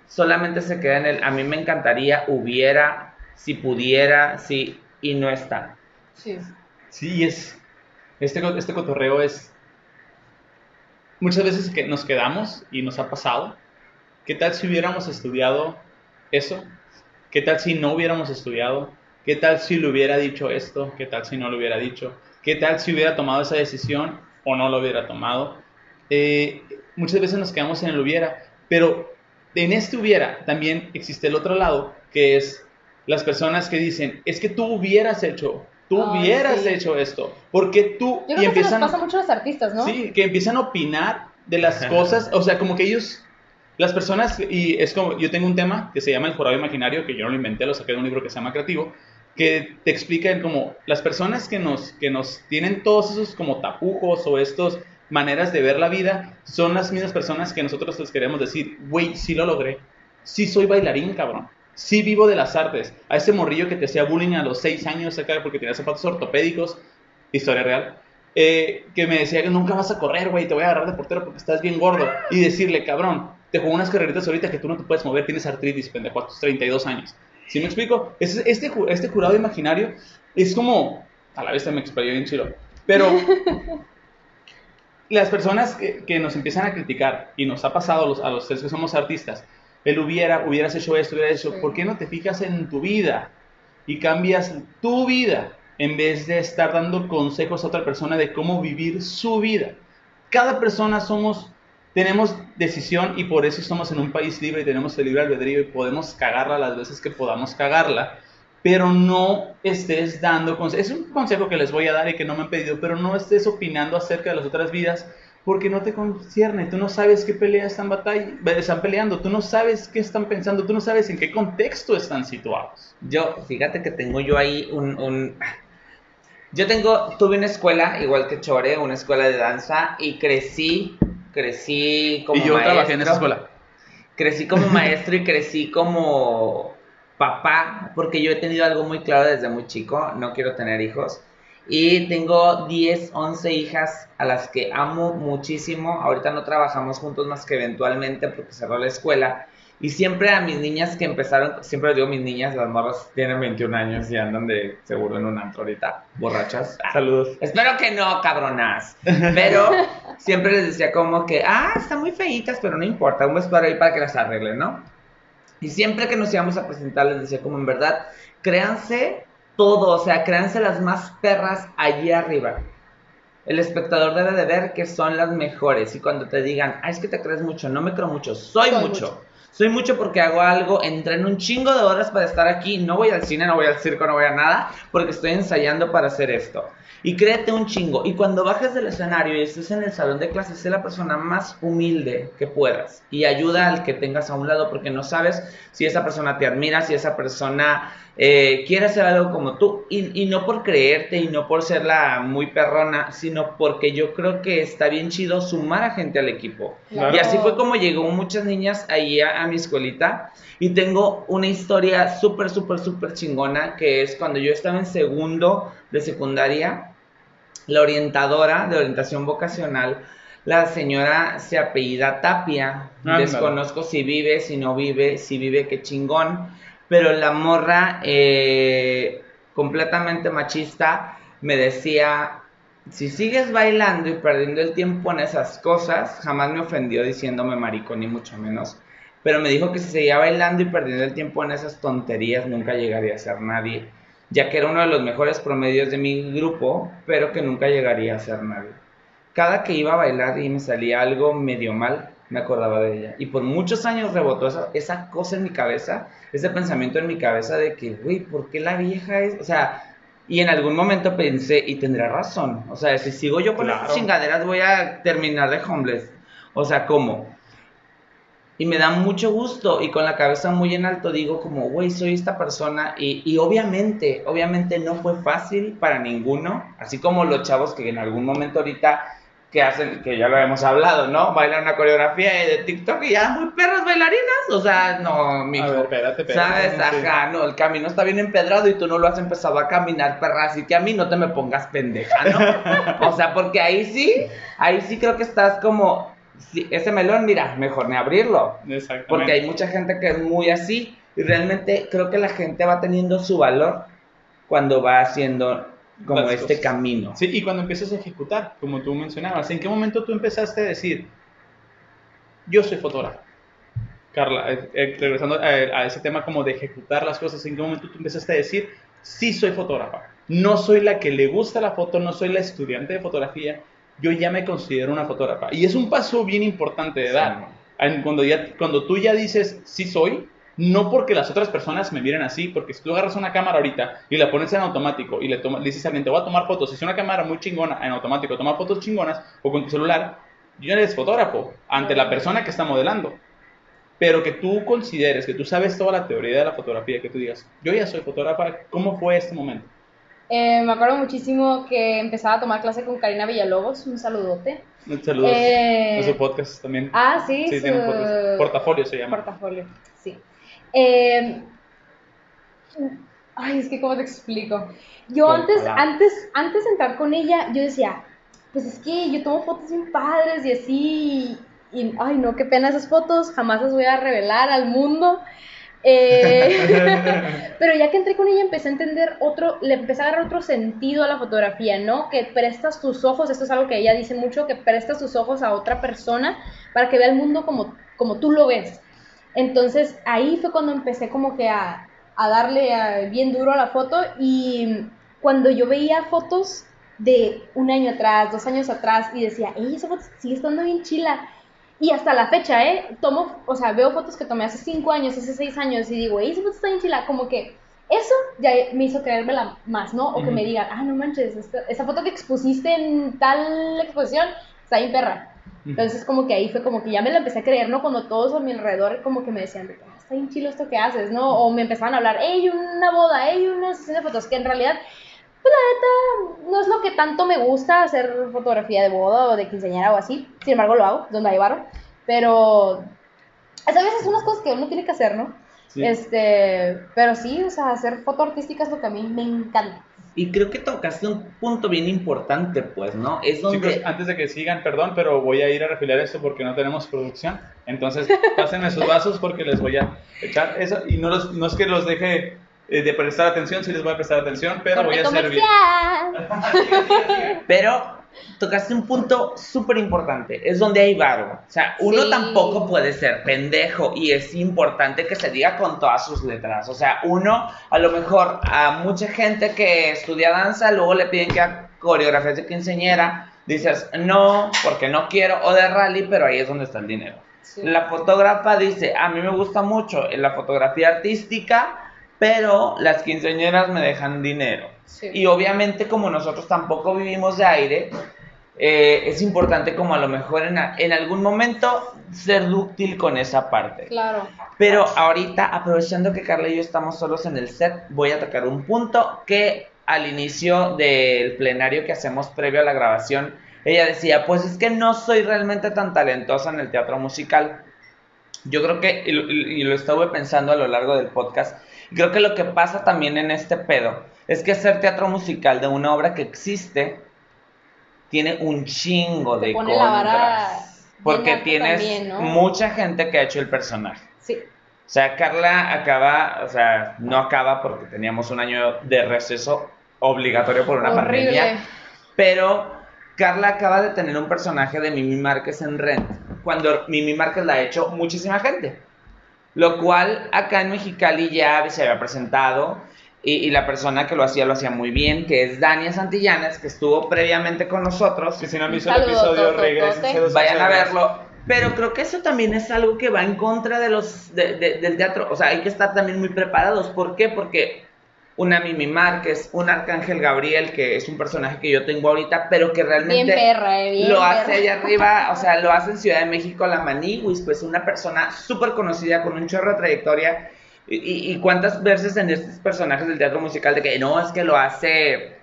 solamente se queda en el a mí me encantaría, hubiera, si pudiera, si, y no está? Sí. Sí, es. Este, este cotorreo es. Muchas veces que nos quedamos y nos ha pasado. ¿Qué tal si hubiéramos estudiado eso? ¿Qué tal si no hubiéramos estudiado? ¿Qué tal si le hubiera dicho esto? ¿Qué tal si no lo hubiera dicho? ¿Qué tal si hubiera tomado esa decisión o no lo hubiera tomado? Eh, muchas veces nos quedamos en el hubiera, pero en este hubiera también existe el otro lado, que es las personas que dicen, es que tú hubieras hecho, tú Ay, hubieras sí. hecho esto, porque tú... Yo creo que eso nos pasa mucho a los artistas, ¿no? Sí, que empiezan a opinar de las cosas, o sea, como que ellos, las personas, y es como, yo tengo un tema que se llama el jurado imaginario, que yo no lo inventé, lo saqué de un libro que se llama Creativo, que te explican como las personas que nos, que nos tienen todos esos como tapujos o estos maneras de ver la vida, son las mismas personas que nosotros les queremos decir, güey, sí lo logré, sí soy bailarín, cabrón. Sí vivo de las artes. A ese morrillo que te hacía bullying a los 6 años acá porque tenía zapatos ortopédicos, historia real, eh, que me decía que nunca vas a correr, güey, te voy a agarrar de portero porque estás bien gordo. Y decirle, cabrón, te juego unas carreritas ahorita que tú no te puedes mover, tienes artritis, pendejo, a tus 32 años. ¿Sí me explico? Es- Este, este jurado imaginario es como, a la vez me explodió bien chido, pero las personas que, que nos empiezan a criticar, y nos ha pasado a los, a los tres que somos artistas, el hubiera, hubieras hecho esto, hubieras hecho, Sí. ¿por qué no te fijas en tu vida y cambias tu vida en vez de estar dando consejos a otra persona de cómo vivir su vida? Cada persona somos, tenemos decisión y por eso estamos en un país libre y tenemos el libre albedrío y podemos cagarla las veces que podamos cagarla, pero no estés dando consejos. Es un consejo que les voy a dar y que no me han pedido, pero no estés opinando acerca de las otras vidas porque no te concierne. Tú no sabes qué pelea están, batalla, están peleando, tú no sabes qué están pensando, tú no sabes en qué contexto están situados. Yo, fíjate que tengo yo ahí un... un... Yo tengo, tuve una escuela, igual que Chore, una escuela de danza, y crecí, crecí como y yo maestro. trabajé en esa escuela. Crecí como maestro y crecí como papá, porque yo he tenido algo muy claro desde muy chico, no quiero tener hijos. Y tengo 10, 11 hijas a las que amo muchísimo. Ahorita no trabajamos juntos más que eventualmente porque cerró la escuela. Y siempre a mis niñas que empezaron, siempre digo mis niñas, las morras tienen 21 años y andan de seguro en un antro ahorita, borrachas. Saludos. Espero que no, cabronas. Pero siempre les decía como que, ah, están muy feitas, pero no importa, un para ahí para que las arreglen, ¿no? Y siempre que nos íbamos a presentar les decía como en verdad, créanse todo, o sea, créanse las más perras allí arriba. El espectador debe de ver que son las mejores y cuando te digan, ah, es que te crees mucho, no me creo mucho, soy, Soy mucho. mucho. Soy mucho porque hago algo, entreno un chingo de horas para estar aquí, no voy al cine, no voy al circo, no voy a nada, porque estoy ensayando para hacer esto. Y créete un chingo. Y cuando bajes del escenario y estés en el salón de clases, sé la persona más humilde que puedas. Y ayuda al que tengas a un lado, porque no sabes si esa persona te admira, si esa persona eh, quiere hacer algo como tú. Y, y no por creerte y no por ser la muy perrona, sino porque yo creo que está bien chido sumar a gente al equipo. Claro. Y así fue como llegó muchas niñas ahí a, a mi escuelita. Y tengo una historia súper, súper, súper chingona, que es cuando yo estaba en segundo de secundaria, la orientadora de orientación vocacional, la señora se apellida Tapia. Ándale. Desconozco si vive, si no vive, si vive, qué chingón. Pero la morra, eh, completamente machista, me decía, si sigues bailando y perdiendo el tiempo en esas cosas, jamás me ofendió diciéndome marico, ni mucho menos. Pero me dijo que si seguía bailando y perdiendo el tiempo en esas tonterías, nunca llegaría a ser nadie. Ya que era uno de los mejores promedios de mi grupo, pero que nunca llegaría a ser nadie. Cada que iba a bailar y me salía algo medio mal, me acordaba de ella. Y por muchos años rebotó esa, esa cosa en mi cabeza, ese pensamiento en mi cabeza de que, güey, ¿por qué la vieja es? O sea, y en algún momento pensé, y tendrá razón. O sea, si sigo yo con Claro. estas chingaderas, voy a terminar de homeless. O sea, ¿cómo? Y me da mucho gusto y con la cabeza muy en alto digo como, güey, soy esta persona y, y obviamente, obviamente no fue fácil para ninguno, así como los chavos que en algún momento ahorita que hacen, que ya lo hemos hablado, ¿no? Bailan una coreografía de TikTok y ya muy perras bailarinas, o sea, no, mijo. A ver, espérate, espérate. ¿Sabes? Ajá, no, el camino está bien empedrado y tú no lo has empezado a caminar, perra, así que a mí no te me pongas pendeja, ¿no? o sea, porque ahí sí, ahí sí creo que estás como, sí, ese melón, mira, mejor ni abrirlo. Exactamente. Porque hay mucha gente que es muy así y realmente creo que la gente va teniendo su valor cuando va haciendo como Las este cosas. camino. Sí, y cuando empiezas a ejecutar, como tú mencionabas, ¿en qué momento tú empezaste a decir, yo soy fotógrafo? Carla, eh, eh, regresando a, a ese tema como de ejecutar las cosas, ¿en qué momento tú empezaste a decir, sí soy fotógrafa? No soy la que le gusta la foto, no soy la estudiante de fotografía, yo ya me considero una fotógrafa. Y es un paso bien importante de dar. En- Cuando, ya, cuando tú ya dices, sí soy, no porque las otras personas me miren así, porque si tú agarras una cámara ahorita y la pones en automático y le, toma- le dices a alguien, te voy a tomar fotos, si es una cámara muy chingona en automático, toma fotos chingonas o con tu celular, ya eres fotógrafo ante la persona que está modelando. Pero que tú consideres, que tú sabes toda la teoría de la fotografía, que tú digas, yo ya soy fotógrafa, ¿cómo fue este momento? Eh, me acuerdo muchísimo que empezaba a tomar clase con Karina Villalobos, un saludote. Saludos Eh, a su podcast también. Ah, sí, sí, su tiene un podcast. Portafolio se llama. portafolio. Eh, ay, es que cómo te explico. Yo Con antes, antes, antes de entrar con ella, yo decía, pues es que yo tomo fotos bien padres y así, y ay no, qué pena esas fotos, jamás las voy a revelar al mundo. Eh, pero ya que entré con ella empecé a entender otro, le empecé a dar otro sentido a la fotografía, ¿no? Que prestas tus ojos, esto es algo que ella dice mucho, que prestas tus ojos a otra persona para que vea el mundo como, como tú lo ves. Entonces ahí fue cuando empecé como que a, a darle a- bien duro a la foto y cuando yo veía fotos de un año atrás, dos años atrás y decía, ey, esa foto sigue estando bien chila. Y hasta la fecha, ¿eh? Tomo, o sea, veo fotos que tomé hace cinco años, hace seis años y digo, ey, esa foto está bien chila. Como que eso ya me hizo creérmela más, ¿no? O que me digan, ah, no manches, esta- esa foto que expusiste en tal exposición está bien perra. Entonces como que ahí fue como que ya me la empecé a creer, ¿no? Cuando todos a mi alrededor como que me decían, "Ah, está bien chilo esto que haces, ¿no? O me empezaban a hablar, hey, una boda, hey, una sesión de fotos, que en realidad, pues la neta, no es lo que tanto me gusta hacer fotografía de boda o de quinceañera o así. Sin embargo, lo hago, donde hay varo. Pero a veces son unas cosas que uno tiene que hacer, ¿no? Sí. Este, pero sí, o sea, hacer foto artística es lo que a mí me encanta. Y creo que tocaste un punto bien importante, pues, ¿no? Es donde... Chicos, antes de que sigan, perdón, pero voy a ir a refiliar esto porque no tenemos producción. Entonces, pásenme sus vasos porque les voy a echar eso. Y no, los, no es que los deje eh, de prestar atención, sí les voy a prestar atención, pero voy a servir. Pero tocaste un punto súper importante, es donde hay varo. O sea, uno Sí. tampoco puede ser pendejo y es importante que se diga con todas sus letras. O sea, uno, a lo mejor a mucha gente que estudia danza, luego le piden que haga coreografías de quinceañera, dices, no, porque no quiero, o de rally, pero ahí es donde está el dinero. Sí. La fotógrafa dice, a mí me gusta mucho la fotografía artística, pero las quinceañeras me dejan dinero. Sí. Y obviamente como nosotros tampoco vivimos de aire, eh, es importante como a lo mejor en, a- en algún momento ser dúctil con esa parte. Claro. Pero ahorita, aprovechando que Carla y yo estamos solos en el set, voy a tocar un punto que al inicio del plenario que hacemos previo a la grabación, ella decía, pues es que no soy realmente tan talentosa en el teatro musical. Yo creo que, y lo, y lo estuve pensando a lo largo del podcast, creo que lo que pasa también en este pedo es que hacer teatro musical de una obra que existe tiene un chingo de contras. Porque tienes también, ¿no? mucha gente que ha hecho el personaje. Sí. O sea, Carla acaba, o sea, no acaba porque teníamos un año de receso obligatorio por una Horrible. pandemia, pero Carla acaba de tener un personaje de Mimi Márquez en Rent, cuando Mimi Márquez la ha hecho muchísima gente, lo cual acá en Mexicali ya se había presentado y, y la persona que lo hacía lo hacía muy bien, que es Dania Santillanes, que estuvo previamente con nosotros. Que si no han visto el episodio, regresen. Vayan a verlo. Pero creo que eso también es algo que va en contra de los de- de- del teatro. O sea, hay que estar también muy preparados. ¿Por qué? Porque una Mimi Márquez, un Arcángel Gabriel, que es un personaje que yo tengo ahorita, pero que Bien realmente perra, eh, bien lo perra. hace allá arriba, o sea, lo hace en Ciudad de México, la Maniwis, pues una persona súper conocida con un chorro de trayectoria. Y, y- y cuántas veces en estos personajes del teatro musical de que no, es que lo hace,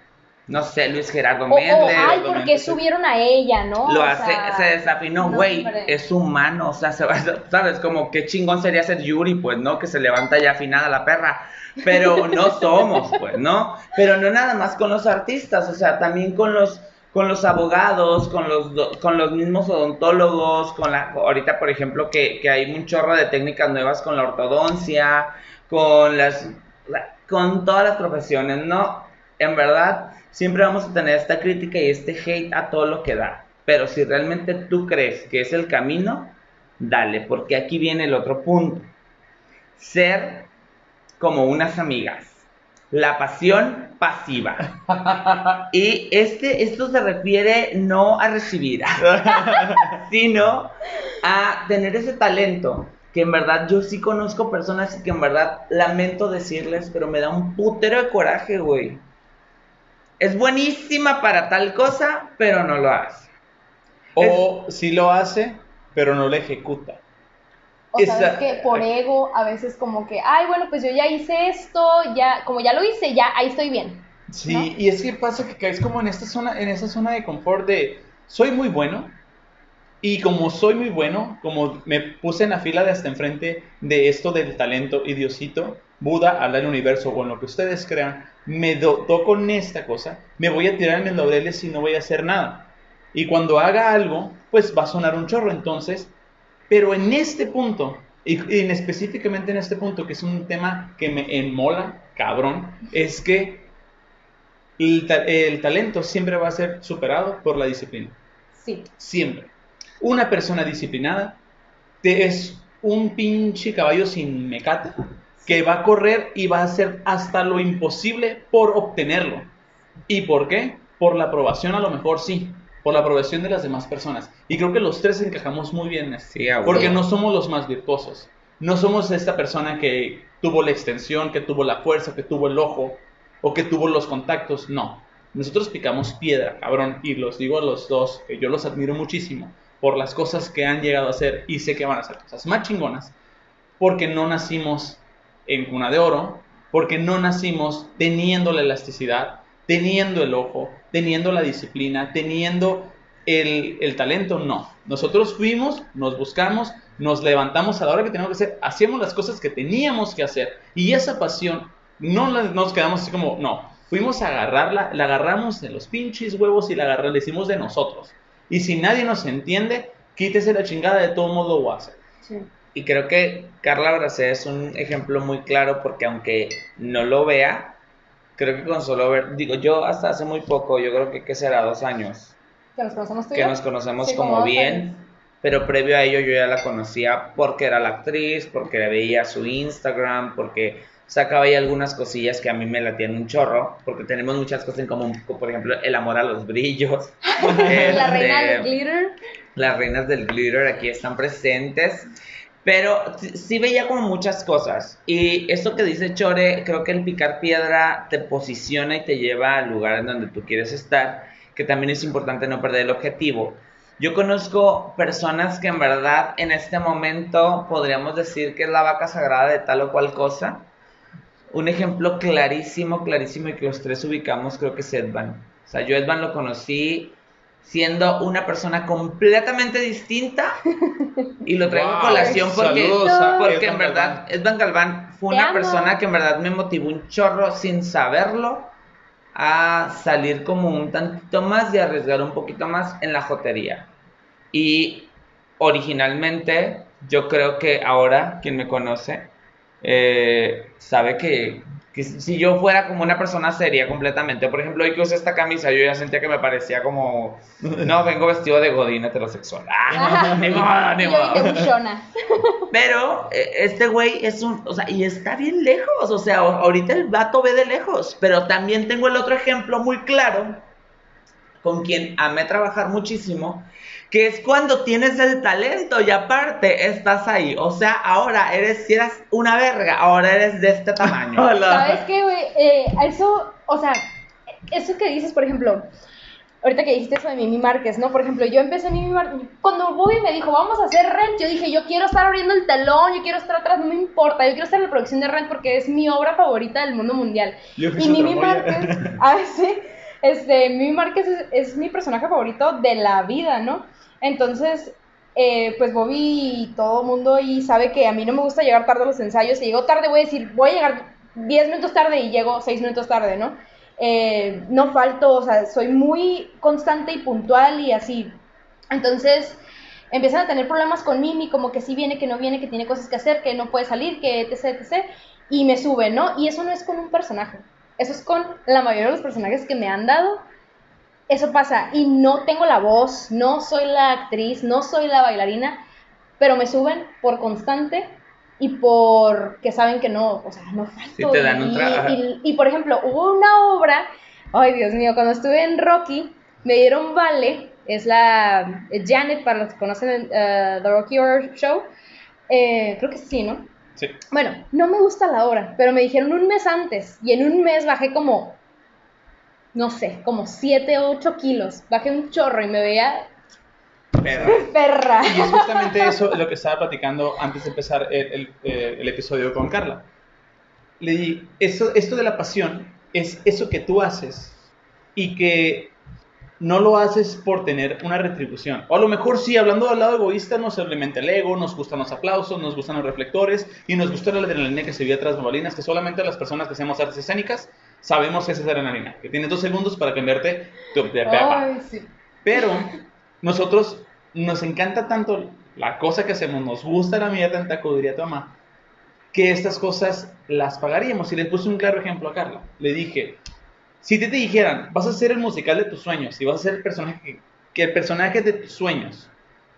no sé, Luis Gerardo Méndez. ay, lo ¿por qué Méndez, sí. subieron a ella, no? Lo O hace, sea, se desafinó, güey, es humano, o sea, se va, sabes, como qué chingón sería ser Yuri, pues, ¿no? Que se levanta ya afinada la perra, pero no somos, pues, ¿no? Pero no nada más con los artistas, o sea, también con los, con los abogados, con los, con los mismos odontólogos, con la, ahorita, por ejemplo, que, que hay un chorro de técnicas nuevas con la ortodoncia, con las, la- con todas las profesiones, ¿no? En verdad, siempre vamos a tener esta crítica y este hate a todo lo que da. Pero si realmente tú crees que es el camino, dale, porque aquí viene el otro punto. Ser como unas amigas. La pasión pasiva. Y este, esto se refiere no a recibir, sino a tener ese talento. Que en verdad yo sí conozco personas que en verdad lamento decirles, pero me da un putero de coraje, güey. Es buenísima para tal cosa, pero no lo hace. O si lo hace, pero no lo ejecuta. O sabes Esa- que por ego, a veces como que, ay, bueno, pues yo ya hice esto, ya, como ya lo hice, ya, ahí estoy bien. Sí, ¿No? y es que pasa que caes como en esta zona, en esa zona de confort de soy muy bueno. Y como soy muy bueno, como me puse en la fila de hasta enfrente de esto del talento y Diosito, Buda, Allah, el universo o en lo que ustedes crean, me dotó con esta cosa, me voy a tirar en mis laureles y no voy a hacer nada. Y cuando haga algo, pues va a sonar un chorro. Entonces, pero en este punto, y, y en específicamente en este punto, que es un tema que me enmola, cabrón, es que el, ta- el talento siempre va a ser superado por la disciplina. Sí. Siempre. Una persona disciplinada te- es un pinche caballo sin mecate que va a correr y va a hacer hasta lo imposible por obtenerlo. ¿Y por qué? Por la aprobación a lo mejor sí, por la aprobación de las demás personas. Y creo que los tres encajamos muy bien en esto. Sí. Porque no somos los más virtuosos. No somos esta persona que tuvo la extensión, que tuvo la fuerza, que tuvo el ojo o que tuvo los contactos. No. Nosotros picamos piedra, cabrón, y los digo a los dos, que yo los admiro muchísimo por las cosas que han llegado a hacer y sé que van a hacer cosas más chingonas, porque no nacimos en cuna de oro, porque no nacimos teniendo la elasticidad, teniendo el ojo, teniendo la disciplina, teniendo el, el talento, no. Nosotros fuimos, nos buscamos, nos levantamos a la hora que teníamos que hacer, hacíamos las cosas que teníamos que hacer y esa pasión no nos quedamos así como, no, fuimos a agarrarla, la agarramos de los pinches huevos y la agarramos, la hicimos de nosotros. Y si nadie nos entiende, quítese la chingada, de todo modo lo voy. Sí. Y creo que Carla Bracé es un ejemplo muy claro porque aunque no lo vea, creo que con solo ver, digo, yo hasta hace muy poco, yo creo que que será dos años, Que nos conocemos tú y que yo. nos conocemos Sí, como dos bien, años. pero previo a ello yo ya la conocía porque era la actriz, porque veía su Instagram, porque sacaba ahí algunas cosillas que a mí me latían un chorro, porque tenemos muchas cosas en común, como por ejemplo el amor a los brillos. La reina Este, del glitter. las reinas del glitter aquí están presentes. Pero sí- veía como muchas cosas. Y esto que dice Chore, creo que el picar piedra te posiciona y te lleva al lugar en donde tú quieres estar. Que también es importante no perder el objetivo. Yo conozco personas que en verdad en este momento podríamos decir que es la vaca sagrada de tal o cual cosa. Un ejemplo clarísimo, clarísimo y que los tres ubicamos creo que es Edvan. O sea, yo Edvan lo conocí siendo una persona completamente distinta y lo traigo a Wow, colación porque, saludos porque en verdad. Edvan Galván fue Te una amo. persona que en verdad me motivó un chorro sin saberlo a salir como un tantito más y arriesgar un poquito más en la jotería. Y originalmente yo creo que ahora quien me conoce eh, sabe que, que si yo fuera como una persona seria completamente, por ejemplo, hoy que usé esta camisa, yo ya sentía que me parecía como, no, vengo vestido de godín heterosexual. Ah, ni modo, ni modo. Pero eh, este güey es un, o sea, y está bien lejos, o sea, ahorita el vato ve de lejos, pero también tengo el otro ejemplo muy claro con quien amé trabajar muchísimo, que es cuando tienes el talento y aparte estás ahí, o sea, ahora eres, si eras una verga, ahora eres de este tamaño. ¿Sabes qué, güey? Eh, eso, o sea, eso que dices, por ejemplo, ahorita que dijiste eso de Mimi Márquez, ¿no? Por ejemplo, yo empecé Mimi Márquez, cuando Bobby me dijo, vamos a hacer Rent, yo dije, yo quiero estar abriendo el telón, yo quiero estar atrás, no me importa, yo quiero estar en la producción de Rent porque es mi obra favorita del mundo mundial. Yo Y Mimi. Márquez, a veces, este, Mimi Márquez es, es mi personaje favorito de la vida, ¿no? Entonces, eh, pues Bobby y todo el mundo y sabe que a mí no me gusta llegar tarde a los ensayos. Si llego tarde, voy a decir, voy a llegar 10 minutos tarde y llego 6 minutos tarde, ¿no? Eh, no falto, o sea, soy muy constante y puntual y así. Entonces, empiezan a tener problemas con Mimi, como que sí viene, que no viene, que tiene cosas que hacer, que no puede salir, que etc, etc. Y me sube, ¿no? Y eso no es con un personaje. Eso es con la mayoría de los personajes que me han dado. Eso pasa. Y no tengo la voz, no soy la actriz, no soy la bailarina, pero me suben por constante y porque saben que no, o sea, no falto. Sí, te dan un y, trabajo. y- y, por ejemplo, hubo una obra, ay Dios mío, cuando estuve en Rocky, me dieron vale, es la eh, Janet, para los que conocen eh, The Rocky Horror Show, eh, creo que sí, ¿no? Sí. Bueno, no me gusta la obra, pero me dijeron un mes antes y en un mes bajé como, no sé, como 7 o 8 kilos. Bajé un chorro y me veía Pero, perra. Y es justamente eso lo que estaba platicando antes de empezar el, el, eh, el episodio con Carla. Le di, eso, esto de la pasión es eso que tú haces y que no lo haces por tener una retribución. O a lo mejor sí, hablando del lado egoísta, nos alimenta el ego, nos gustan los aplausos, nos gustan los reflectores y nos gusta la adrenalina que se vive tras bambalinas, que solamente las personas que hacemos artes escénicas sabemos que es esa adrenalina, que tienes dos segundos para cambiarte tu de. Ay, sí. Pero nosotros nos encanta tanto la cosa que hacemos, nos gusta la mierda en taco, diría tu mamá, que estas cosas las pagaríamos. Y le puse un claro ejemplo a Carla. Le dije, si te, te dijeran, vas a ser el musical de tus sueños y vas a ser el personaje que, que el personaje de tus sueños,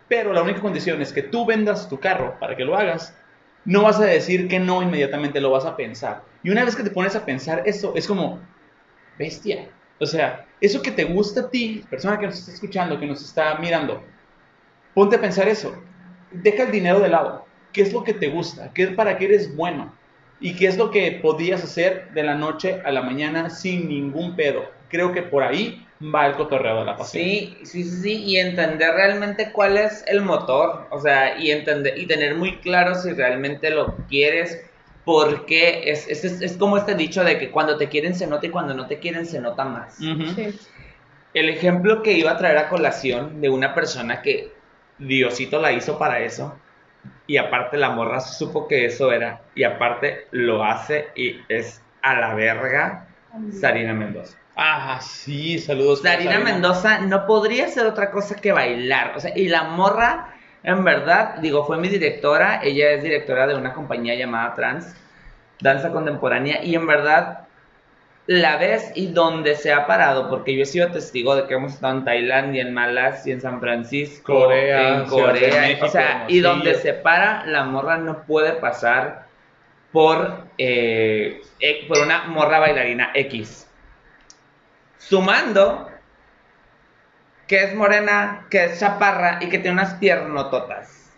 pero la única condición es que tú vendas tu carro para que lo hagas, no vas a decir que no inmediatamente, lo vas a pensar. Y una vez que te pones a pensar eso, es como, bestia. O sea, eso que te gusta a ti, persona que nos está escuchando, que nos está mirando, ponte a pensar eso. Deja el dinero de lado. ¿Qué es lo que te gusta? ¿Qué es para qué eres bueno? y qué es lo que podías hacer de la noche a la mañana sin ningún pedo. Creo que por ahí va el cotorreo de la pasión. Sí, sí, sí, sí, y entender realmente cuál es el motor, o sea, y entender y tener muy claro si realmente lo quieres, porque es, es, es, es como este dicho de que cuando te quieren se nota y cuando no te quieren se nota más. Sí. El ejemplo que iba a traer a colación de una persona que Diosito la hizo para eso, y aparte la morra supo que eso era, y aparte lo hace y es a la verga, Sarina Mendoza. Ah, sí, saludos. Sarina Sarina. Mendoza no podría hacer otra cosa que bailar. O sea, y la morra, en verdad, digo, fue mi directora. Ella es directora de una compañía llamada Trans, Danza Contemporánea. Y en verdad, la ves y donde se ha parado, porque yo he sido testigo de que hemos estado en Tailandia, en Malasia, en San Francisco, Corea, en Corea. México, o sea, y donde se para, la morra no puede pasar por, eh, eh, por una morra bailarina X. Sumando que es morena, que es chaparra y que tiene unas piernototas.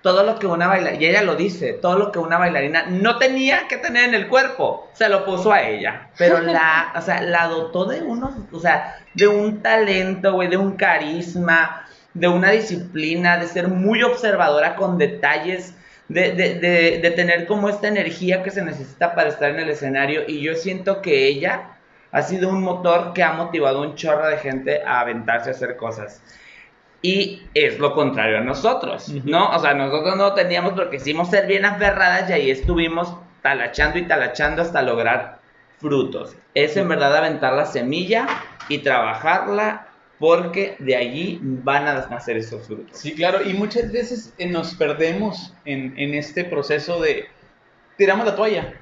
Todo lo que una bailarina, y ella lo dice, todo lo que una bailarina no tenía que tener en el cuerpo, se lo puso a ella. Pero la, o sea, la dotó de unos, o sea, de un talento, güey, de un carisma, de una disciplina, de ser muy observadora con detalles, de, de, de, de tener como esta energía que se necesita para estar en el escenario. Y yo siento que ella ha sido un motor que ha motivado a un chorro de gente a aventarse a hacer cosas. Y es lo contrario a nosotros. ¿no? O sea, nosotros no teníamos porque quisimos ser bien aferradas y ahí estuvimos talachando y talachando hasta lograr frutos. Es en verdad aventar la semilla y trabajarla porque de allí van a nacer esos frutos. Sí, claro, y muchas veces eh, nos perdemos en, en este proceso de tiramos la toalla.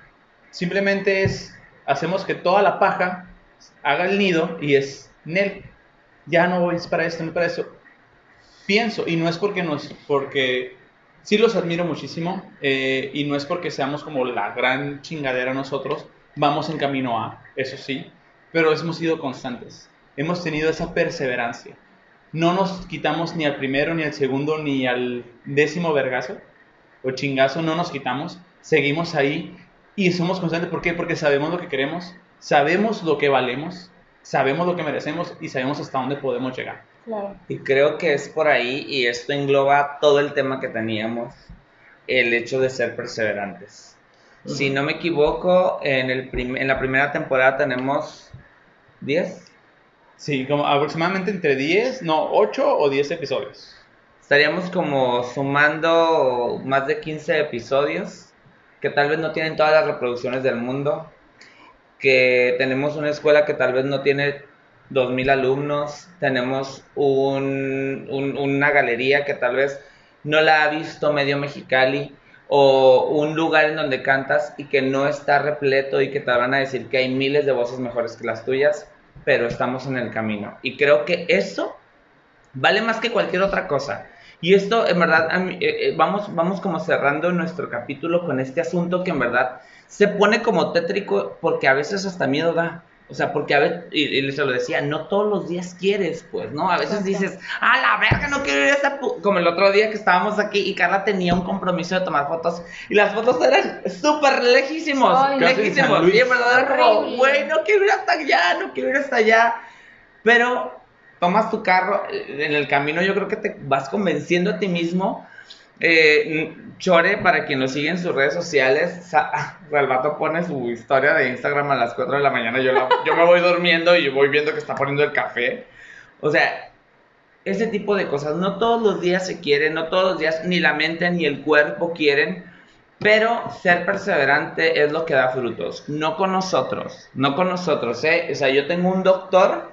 Simplemente es, hacemos que toda la paja haga el nido y es, Nel, ya no voy para esto, no para eso. Pienso, y no es porque nos, porque sí los admiro muchísimo, eh, y no es porque seamos como la gran chingadera nosotros, vamos en camino a, eso sí, pero hemos sido constantes, hemos tenido esa perseverancia. No nos quitamos ni al primero, ni al segundo, ni al décimo vergazo o chingazo, no nos quitamos, seguimos ahí y somos constantes. ¿Por qué? Porque sabemos lo que queremos, sabemos lo que valemos, sabemos lo que merecemos y sabemos hasta dónde podemos llegar. Claro. Y creo que es por ahí, y esto engloba todo el tema que teníamos, el hecho de ser perseverantes. Si no me equivoco, en, el prim- en la primera temporada tenemos 10. Sí, como aproximadamente entre 10, no, 8 o 10 episodios. Estaríamos como sumando más de 15 episodios, que tal vez no tienen todas las reproducciones del mundo, que tenemos una escuela que tal vez no tiene 2.000 alumnos, tenemos un- un- una galería que tal vez no la ha visto medio Mexicali, o un lugar en donde cantas y que no está repleto y que te van a decir que hay miles de voces mejores que las tuyas, pero estamos en el camino. Y creo que eso vale más que cualquier otra cosa. Y esto, en verdad, a mí, eh, eh, vamos, vamos como cerrando nuestro capítulo con este asunto que en verdad se pone como tétrico porque a veces hasta miedo da. O sea, porque a veces, y, y se lo decía, no todos los días quieres, pues, ¿no? A veces dices, ah, la verga, no quiero ir a esa... pu-". Como el otro día que estábamos aquí y Carla tenía un compromiso de tomar fotos y las fotos eran súper lejísimos, Ay, lejísimos. Y en verdad era como, güey, no quiero ir hasta allá, no quiero ir hasta allá. Pero tomas tu carro, eh, en el camino yo creo que te vas convenciendo a ti mismo. Eh, Chore, para quien lo sigue en sus redes sociales, el vato pone su historia de Instagram a las 4 de la mañana. Yo, yo me voy durmiendo y voy viendo que está poniendo el café. O sea, ese tipo de cosas. No todos los días se quieren, no todos los días ni la mente ni el cuerpo quieren. Pero ser perseverante es lo que da frutos. No con nosotros, no con nosotros, ¿eh? O sea, yo tengo un doctor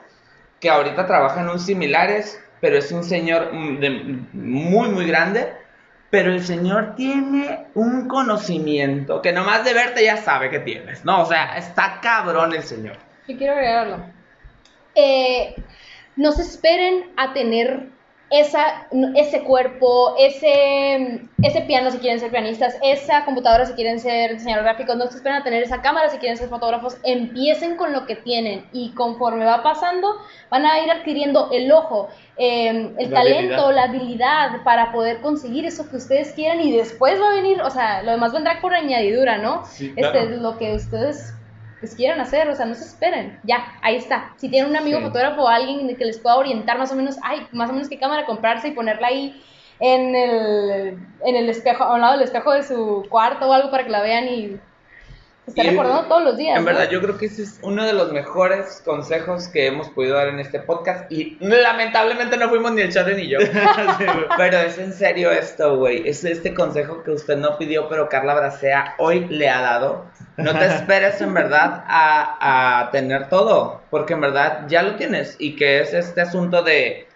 que ahorita trabaja en un similares, pero es un señor muy, muy grande. Pero el señor tiene un conocimiento que nomás de verte ya sabe que tienes, ¿no? O sea, está cabrón el señor. Yo quiero agregarlo. Eh, no esperen a tener esa, ese cuerpo, ese, ese piano si quieren ser pianistas, esa computadora si quieren ser diseñadores gráficos, no se esperan a tener esa cámara si quieren ser fotógrafos, empiecen con lo que tienen y conforme va pasando van a ir adquiriendo el ojo, eh, el La talento, habilidad. la habilidad para poder conseguir eso que ustedes quieran y después va a venir, o sea, lo demás vendrá por añadidura, ¿no? Sí, Este, claro. lo que ustedes pues, quieran hacer, o sea, no se esperen, ya, ahí está. Si tienen un amigo Sí. fotógrafo o alguien que les pueda orientar más o menos, ay, más o menos qué cámara comprarse y ponerla ahí en el, en el espejo, a un lado del espejo de su cuarto o algo para que la vean y Y- recordando todos los días. En ¿no? verdad, yo creo que ese es uno de los mejores consejos que hemos podido dar en este podcast. Y lamentablemente no fuimos ni el Charlie ni yo. pero es en serio esto, güey. Es este consejo que usted no pidió, pero Carla Bracea hoy le ha dado. No te esperes en verdad a, a tener todo, porque en verdad ya lo tienes. Y que es este asunto de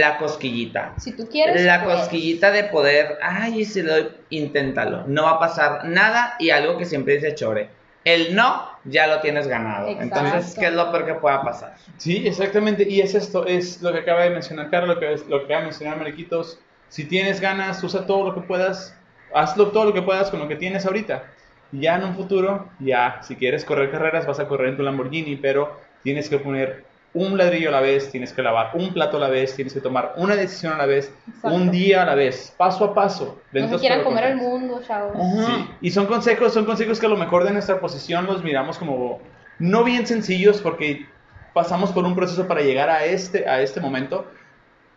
la cosquillita. Si tú quieres, La pues, cosquillita de poder, ay, si lo doy, inténtalo. No va a pasar nada y algo que siempre dice Chore. El no ya lo tienes ganado. Exacto. Entonces, ¿qué es lo peor que pueda pasar? Sí, exactamente. Y es esto, es lo que acaba de mencionar Carlos, lo que, lo que acaba de mencionar Mariquitos. Si tienes ganas, usa todo lo que puedas, hazlo todo lo que puedas con lo que tienes ahorita. Ya en un futuro, ya, si quieres correr carreras, vas a correr en tu Lamborghini, pero tienes que poner un ladrillo a la vez, tienes que lavar un plato a la vez, tienes que tomar una decisión a la vez, Exacto. un día a la vez, paso a paso. no se quieran comer el mundo, chavos. Sí, y son consejos, son consejos que a lo mejor de nuestra posición los miramos como no bien sencillos porque pasamos por un proceso para llegar a este, a este momento.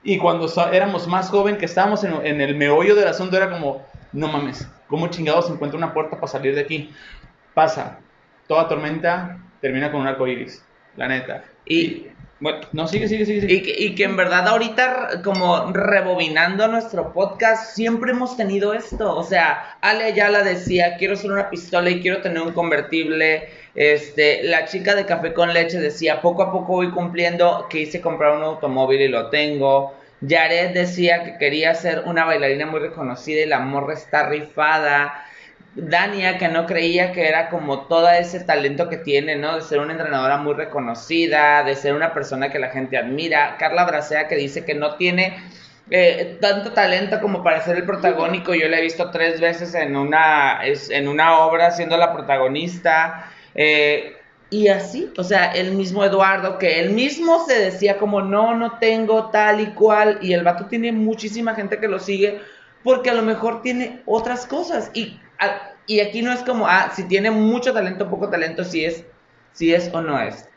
Y cuando éramos más joven, que estábamos en, en el meollo del asunto, era como, no mames, ¿cómo chingados encuentro una puerta para salir de aquí? Pasa, toda tormenta termina con un arco iris, la neta. Y, Bueno, no, sigue, sigue, sigue. sigue. y, que, y que en verdad ahorita, como rebobinando nuestro podcast, siempre hemos tenido esto. O sea, Ale Ayala decía, quiero ser una pistola y quiero tener un convertible. Este, la chica de café con leche decía, poco a poco voy cumpliendo que hice comprar un automóvil y lo tengo. Jared decía que quería ser una bailarina muy reconocida y la morra está rifada. Dania, que no creía que era como todo ese talento que tiene, ¿no? De ser una entrenadora muy reconocida, de ser una persona que la gente admira. Carla Bracea, que dice que no tiene eh, tanto talento como para ser el protagónico. Yo la he visto tres veces en una, en una obra siendo la protagonista. Eh, y así, o sea, el mismo Eduardo, que él mismo se decía como, no, no tengo tal y cual. Y el vato tiene muchísima gente que lo sigue porque a lo mejor tiene otras cosas. Y, y aquí no es como, ah, si tiene mucho talento, poco talento, si es, si es o no es.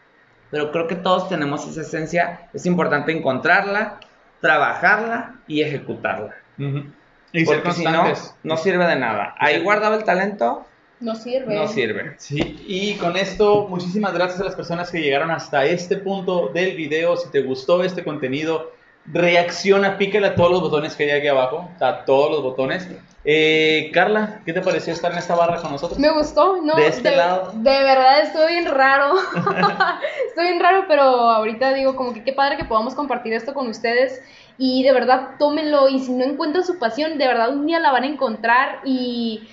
Pero creo que todos tenemos esa esencia. Es importante encontrarla, trabajarla y ejecutarla. Ujú. Y ser Porque si no, no sirve de nada. Ahí guardado el talento, No sirve. no sirve. Sí, y con esto, muchísimas gracias a las personas que llegaron hasta este punto del video. Si te gustó este contenido, reacciona, pícale a todos los botones que hay aquí abajo, o sea, todos los botones. Eh, Carla, ¿qué te pareció estar en esta barra con nosotros? Me gustó, ¿no? De este lado. De verdad estuvo bien raro. estuvo bien raro, pero ahorita digo como que qué padre que podamos compartir esto con ustedes. Y de verdad, tómenlo. Y si no encuentran su pasión, de verdad un día la van a encontrar. Y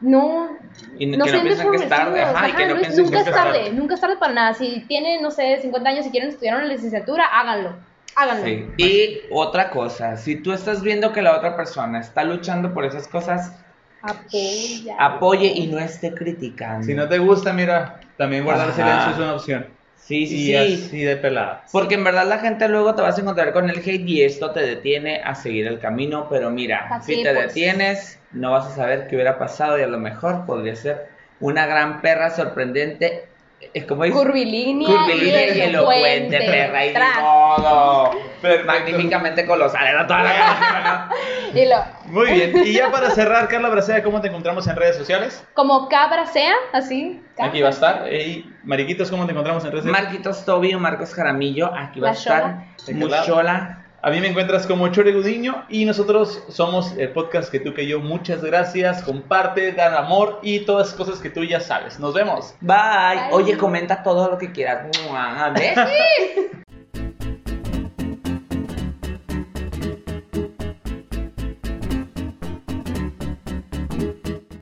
no. Y no que no sean piensen que es tarde. desfavorecidos. Ajá, y que no no piensen nunca es es tarde. Nunca es tarde para nada. Si tienen, no sé, 50 años y quieren estudiar una licenciatura, háganlo. Háganlo. Sí. Y otra cosa, si tú estás viendo que la otra persona está luchando por esas cosas, Apoya. apoye y no esté criticando. Si no te gusta, mira, también guardar Ajá. silencio es una opción. sí, sí, y sí. así de pelada. Porque en verdad la gente luego te vas a encontrar con el hate y esto te detiene a seguir el camino, pero mira, Así, si te pues. detienes, no vas a saber qué hubiera pasado y a lo mejor podría ser una gran perra sorprendente, es como Curvilínea, curvilínea y elocuente, perra, y Perfecto. magníficamente colosal, era toda la. Y lo- Muy bien, y ya para cerrar, Carla Bracea, ¿cómo te encontramos en redes sociales? como cabra sea, así. Aquí va a estar. Y Mariquitos, ¿cómo te encontramos en redes sociales? Marquitos Tobi o Marcos Jaramillo, aquí va a estar. Muchola. A mí me encuentras como Chore Gudiño y nosotros somos el podcast que tú que yo. Muchas gracias, comparte, dan amor y todas las cosas que tú ya sabes. Nos vemos. Bye. Bye. Oye, comenta todo lo que quieras. Besis.